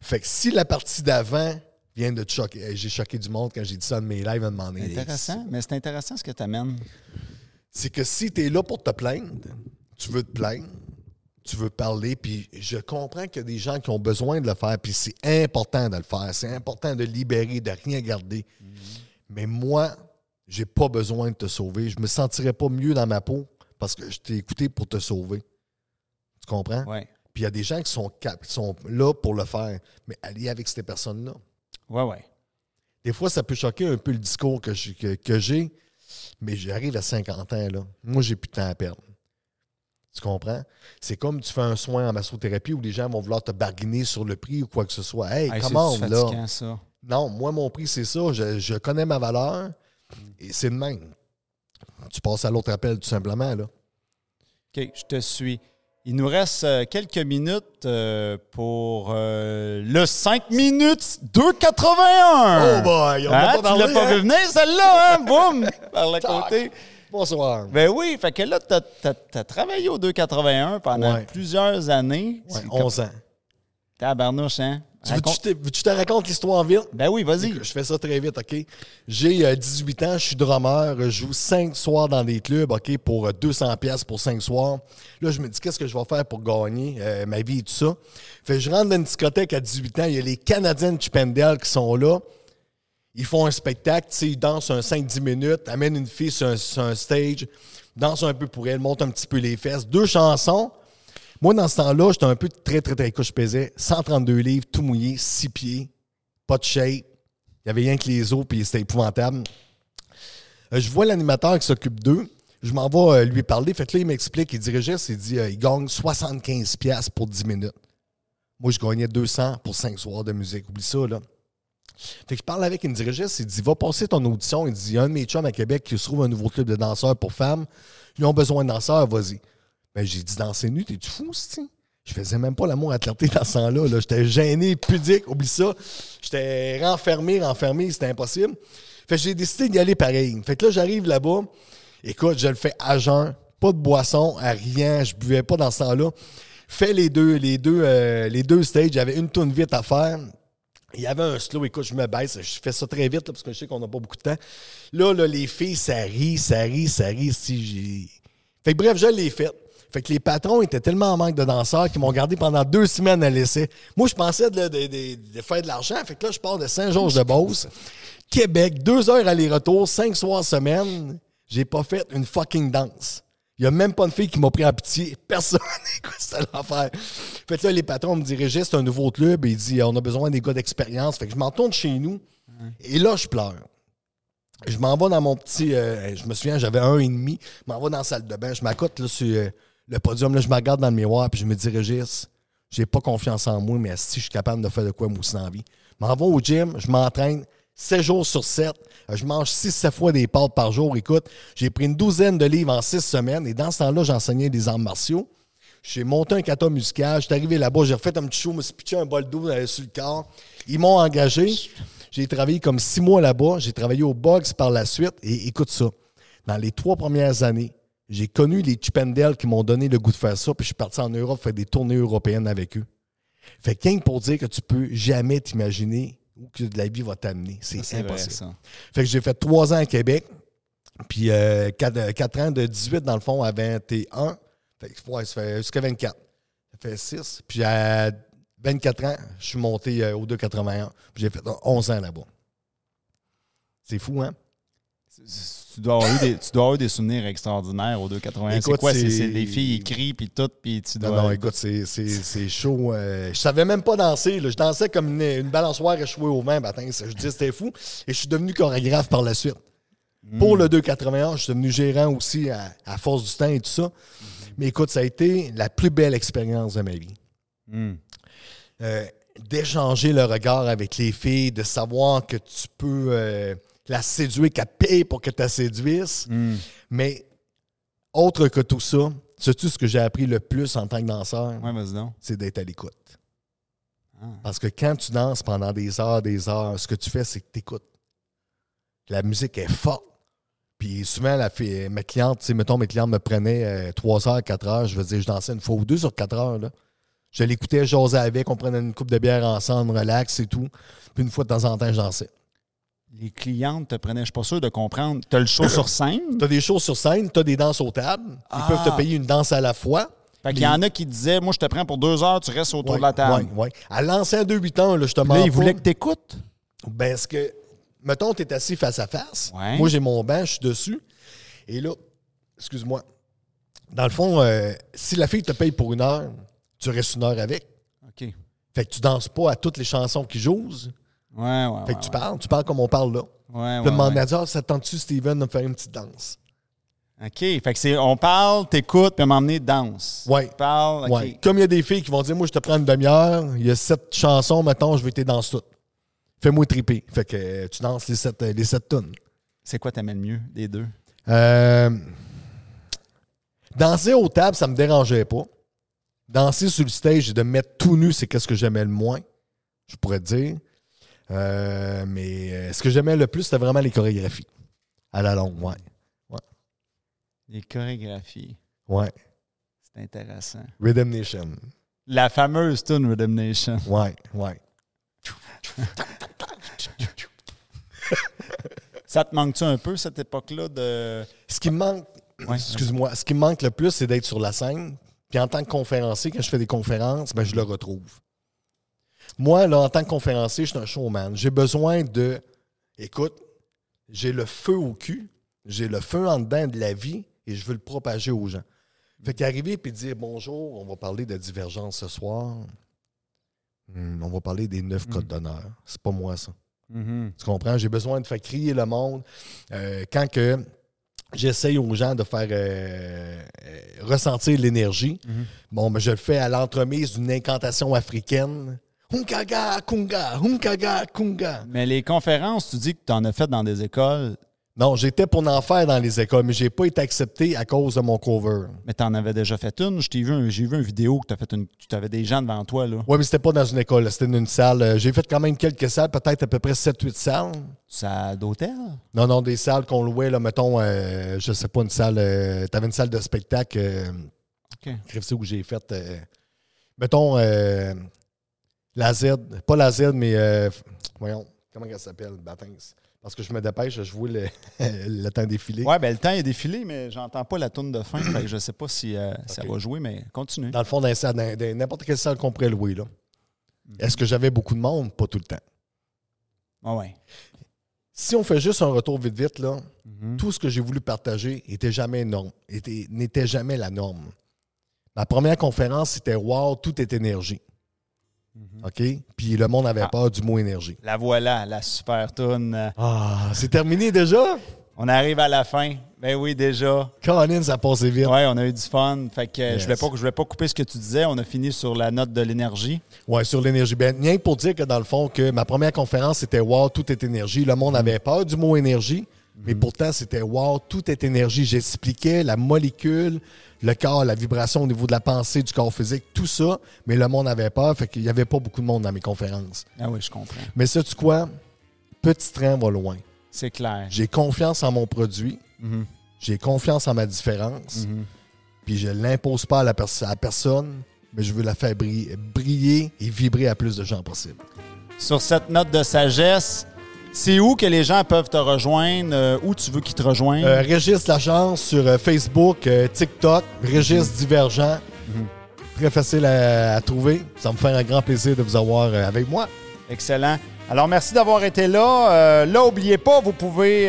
Fait que si la partie d'avant vient de te choquer, j'ai choqué du monde quand j'ai dit ça de mes lives à demander. Intéressant, mais c'est intéressant ce que tu amènes. C'est que si tu es là pour te plaindre, tu veux te plaindre, tu veux parler, puis je comprends qu'il y a des gens qui ont besoin de le faire, puis c'est important de le faire. C'est important de libérer, de rien garder. Mais moi, j'ai pas besoin de te sauver. Je me sentirais pas mieux dans ma peau parce que je t'ai écouté pour te sauver. Tu comprends? Oui. Puis il y a des gens qui sont, cap- qui sont là pour le faire. Mais allez avec ces personnes-là. Oui, oui. Des fois, ça peut choquer un peu le discours que j'ai, que, que j'ai, mais j'arrive à 50 ans, là. Moi, j'ai plus de temps à perdre. Tu comprends? C'est comme tu fais un soin en massothérapie où les gens vont vouloir te barguiner sur le prix ou quoi que ce soit. Hey, Hey, comment là? ça? Non, moi, mon prix, c'est ça. Je, je connais ma valeur et c'est le même. Tu passes à l'autre appel, tout simplement, là. OK, je te suis. Il nous reste euh, quelques minutes euh, pour euh, le 5 minutes 2,81. Oh boy, on Hein, pas tu parlé, l'as pas hein? vu venir, celle-là, hein? Boum! Par le côté. Bonsoir. Ben oui, fait que là, tu as, travaillé au 281 pendant Ouais. plusieurs années. Ouais, C'est 11 ans. Tabarnouche, hein? Tu veux que je Raconte- te, veux-tu que je te raconte l'histoire vite? Ben oui, vas-y. Je fais ça très vite, OK? J'ai euh, 18 ans, je suis drummer, je joue 5 soirs dans des clubs, OK, pour euh, 200 pièces pour 5 soirs. Là, je me dis, qu'est-ce que je vais faire pour gagner euh, ma vie et tout ça? Fait que je rentre dans une discothèque à 18 ans, il y a les Canadiens de Chipendale qui sont là. Ils font un spectacle, ils dansent un 5-10 minutes, amènent une fille sur un, stage, dansent un peu pour elle, montent un petit peu les fesses. Deux chansons. Moi, dans ce temps-là, j'étais un peu très, très, très couche. Je pesais 132 livres, tout mouillé, 6 pieds, pas de shape. Il y avait rien que les os, puis c'était épouvantable. Euh, je vois l'animateur qui s'occupe d'eux. Je m'en vais euh, lui parler. Fait que il m'explique, il dirigeait, il dit euh, il gagne 75$ piastres pour 10 minutes. Moi, je gagnais 200 pour 5 soirs de musique. Oublie ça, là. Fait que je parle avec une dirigiste, il dit Va passer ton audition. Il dit Il y a un de mes chums à Québec qui se trouve un nouveau club de danseurs pour femmes. Ils ont besoin de danseurs, vas-y. Ben, j'ai dit Danser nu, t'es-tu fou, c'est Je faisais même pas l'amour à clarté dans ce temps-là. Là. J'étais gêné, pudique, oublie ça. J'étais renfermé, renfermé, c'était impossible. Fait que j'ai décidé d'y aller pareil. Fait que là, j'arrive là-bas. Écoute, je le fais à jeun, pas de boisson, à rien. Je buvais pas dans ce temps-là. Fais les deux, les deux, euh, les deux stages. J'avais une tourne vite à faire. Il y avait un slow, écoute, je me baisse, je fais ça très vite là, parce que je sais qu'on n'a pas beaucoup de temps. Là, là, les filles, ça rit, ça rit, ça rit. Si. Fait que bref, je l'ai fait. Fait que les patrons étaient tellement en manque de danseurs qu'ils m'ont gardé pendant deux semaines à l'essai. Moi, je pensais de, de- de- de faire de l'argent. Fait que là, je pars de Saint-Georges-de-Beauce, Québec, deux heures aller-retour, cinq soirs semaine. J'ai pas fait une fucking danse. Il n'y a même pas une fille qui m'a pris en pitié. Personne. Écoute, c'était l'enfer. Fait que là, les patrons me diraient, c'est un nouveau club. Et il dit, on a besoin des gars d'expérience. Fait que je m'en tourne chez nous. Et là, je pleure. Je m'en vais dans mon petit. euh, je me souviens, j'avais un et demi. Je m'en vais dans la salle de bain. Je m'accote là, sur euh, le podium. Là, je me regarde dans le miroir puis je me dis, Régis, j'ai pas confiance en moi, mais si je suis capable de faire de quoi moi aussi dans la vie? Je m'en vais au gym, je m'entraîne 7 jours sur 7. Euh, Je mange 6-7 fois des pâtes par jour. Écoute, j'ai pris une douzaine de livres en 6 semaines et dans ce temps-là, j'enseignais des arts martiaux. J'ai monté un kata musical. J'étais arrivé là-bas, j'ai refait un petit show, me suis pitché un bol d'eau euh, sur le corps. Ils m'ont engagé. J'ai travaillé comme six mois là-bas. J'ai travaillé au box par la suite. Et écoute ça. Dans les trois premières années, j'ai connu les Chipendales qui m'ont donné le goût de faire ça. Puis je suis parti en Europe faire des tournées européennes avec eux. Fait que rien que pour dire que tu peux jamais t'imaginer où que de la vie va t'amener. C'est C'est vrai, impossible. ça. Fait que j'ai fait trois ans à Québec, puis euh, quatre, euh, quatre ans de 18 dans le fond à 21. Fait que ouais, ça fait jusqu'à 24. Ça fait 6. Puis à 24 ans, je suis monté euh, au 281. Puis j'ai fait 11 ans là-bas. C'est fou, hein? Tu dois, avoir eu des, tu dois avoir eu des souvenirs extraordinaires au 280. C'est quoi? C'est des filles qui crient, puis tout, puis tu dois... Non, non, écoute, c'est, chaud. euh, je savais même pas danser. là. Je dansais comme une, une balançoire échouée au vent. matin. Je disais c'était fou. Et je suis devenu chorégraphe par la suite. Pour le 281, je suis devenu gérant aussi à, à force du temps et tout ça. Mais écoute, ça a été la plus belle expérience de ma vie. Hmm. Euh, d'échanger le regard avec les filles, de savoir que tu peux euh, la séduire, qu'elle paye pour que tu la séduises. Hmm. Mais autre que tout ça, sais-tu ce que j'ai appris le plus en tant que danseur? Ouais, vas-y donc. C'est d'être à l'écoute. Ah. Parce que quand tu danses pendant des heures, des heures, ce que tu fais, c'est que tu écoutes. La musique est forte. Puis souvent, la fille, mes clientes, tu sais, mettons, mes clientes me prenaient 3 heures, 4 heures. Je veux dire, je dansais une fois ou deux sur 4 heures. Là. Je l'écoutais, j'osais avec, on prenait une coupe de bière ensemble, relax et tout. Puis une fois de temps en temps, je dansais. Les clientes te prenaient, je suis pas sûr de comprendre. Tu as le show sur scène? Tu as des shows sur scène, tu as des danses aux tables. Ils Ah. peuvent te payer une danse à la fois. Fait qu'il y en a qui disaient, moi, je te prends pour deux heures, tu restes autour Ouais, de la table. ouais, ouais. À l'ancien 2-8 ans, là, je te Là, ils voulaient que tu écoutes. Ben, ce que. Mettons, tu es assis face à face. Ouais. Moi, j'ai mon banc, je suis dessus. Et là, excuse-moi. Dans le fond, euh, si la fille te paye pour une heure, tu restes une heure avec. OK. Fait que tu danses pas à toutes les chansons qui jouent. Ouais, ouais, Fait ouais, que tu ouais. parles, tu parles comme on parle là. Ouais, le Ah, ça te tente-tu, Steven, de me faire une petite danse? OK. Fait que c'est, on parle, t'écoutes, puis à m'emmener danse. Tu. Ouais. Comme il y a des filles qui vont dire, moi, je te prends une demi-heure, il y a sept chansons, mettons, je vais t'aider danser toutes. Fais-moi triper. Fait que euh, tu danses les sept, euh, les sept tonnes. C'est quoi t'aimais le mieux des deux? Euh, danser aux tables, ça me dérangeait pas. Danser sur le stage et de me mettre tout nu, c'est qu'est-ce que j'aimais le moins, je pourrais te dire. Euh, mais euh, ce que j'aimais le plus, c'était vraiment les chorégraphies. À la longue, ouais. Les chorégraphies. Ouais. C'est intéressant. Rhythm Nation. La fameuse tune Rhythm Nation. Ouais, ouais. Ça te manque-tu un peu, cette époque-là, de... Ce qui me manque, Ouais. excuse-moi, ce qui me manque le plus, c'est d'être sur la scène. Puis en tant que conférencier, quand je fais des conférences, ben, je le retrouve. Moi, là, en tant que conférencier, je suis un showman. J'ai besoin de. Écoute, j'ai le feu au cul, j'ai le feu en dedans de la vie et je veux le propager aux gens. Fait qu'arriver et dire bonjour, on va parler de divergence ce soir. Hmm, on va parler des neuf codes d'honneur. C'est pas moi, ça. Mhm. Tu comprends? J'ai besoin de faire crier le monde. Euh, quand que j'essaye aux gens de faire euh, euh, ressentir l'énergie, bon, ben, je le fais à l'entremise d'une incantation africaine. Hunkaga, kunga, hunkaga, kunga. Mais les conférences, tu dis que tu en as fait dans des écoles, Non, j'étais pour en faire dans les écoles, mais j'ai pas été accepté à cause de mon cover. mais tu en avais déjà fait une. Je t'ai vu, un- j'ai vu une vidéo que tu fait une, tu avais des gens devant toi. Là. Oui, mais c'était pas dans une école, c'était dans une salle. Euh, J'ai fait quand même quelques salles, peut-être à peu près 7-8 salles. Ça d'hôtel? Non, non, des salles qu'on louait, là, mettons, euh, je sais pas, une salle. euh, T'avais une salle de spectacle. euh, OK. C'est où j'ai fait. euh, mettons, euh, la Z, pas la Z, mais euh, voyons, comment elle s'appelle, Batins. Parce que je me dépêche, je vois le, le temps défiler. Ouais, ben le temps est défilé, mais j'entends pas la tourne de fin. fait que je sais pas si euh, ça va jouer, mais continue. Dans le fond, dans, n'importe quelle salle qu'on pourrait louer. Là. Est-ce que j'avais beaucoup de monde? Pas tout le temps. Ah ouais. Si on fait juste un retour vite vite, là, Mhm. tout ce que j'ai voulu partager était jamais norme, était- n'était jamais la norme. Ma première conférence, c'était Wow, tout est énergie. OK? Puis le monde avait Ah. peur du mot énergie. La voilà, la super tune. Ah, c'est terminé déjà? On arrive à la fin. Ben oui, déjà. Colin, ça a passé vite. Ouais, on a eu du fun. Fait que Yes. je voulais pas je voulais pas couper ce que tu disais. On a fini sur la note de l'énergie. Ouais, sur l'énergie. Ben, rien que pour dire que dans le fond, que ma première conférence, c'était Wow, tout est énergie. Le monde avait peur du mot énergie, mais pourtant, c'était Wow, tout est énergie. J'expliquais la molécule, le corps, la vibration au niveau de la pensée, du corps physique, tout ça, mais le monde avait peur, fait qu'il n'y avait pas beaucoup de monde dans mes conférences. Ah oui, je comprends. Mais sais-tu quoi? Petit train va loin. C'est clair. J'ai confiance en mon produit, Mhm. j'ai confiance en ma différence, puis je ne l'impose pas à la, pers- à la personne, mais je veux la faire briller, briller et vibrer à plus de gens possible. Sur cette note de sagesse, c'est où que les gens peuvent te rejoindre? euh, où tu veux qu'ils te rejoignent? Euh, Régis Lachance sur euh, Facebook, euh, TikTok, Régis Divergent. Très facile à, à trouver. Ça me fait un grand plaisir de vous avoir avec moi. Excellent. Alors, merci d'avoir été là. Là, n'oubliez pas, vous pouvez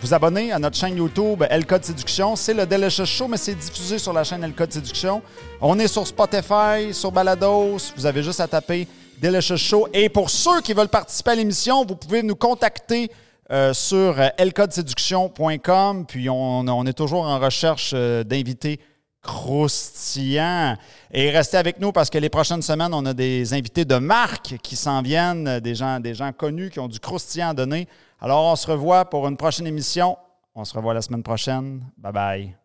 vous abonner à notre chaîne YouTube El Code Séduction. C'est le Delicious Show, mais c'est diffusé sur la chaîne El Code Séduction. On est sur Spotify, sur Balados. Vous avez juste à taper Delicious Show. Et pour ceux qui veulent participer à l'émission, vous pouvez nous contacter euh, sur euh, elcodeséduction.com. Puis, on, est toujours en recherche euh, d'invités croustillants. Et restez avec nous parce que les prochaines semaines, on a des invités de marque qui s'en viennent, des gens, des gens connus qui ont du croustillant à donner. Alors, on se revoit pour une prochaine émission. On se revoit la semaine prochaine. Bye bye.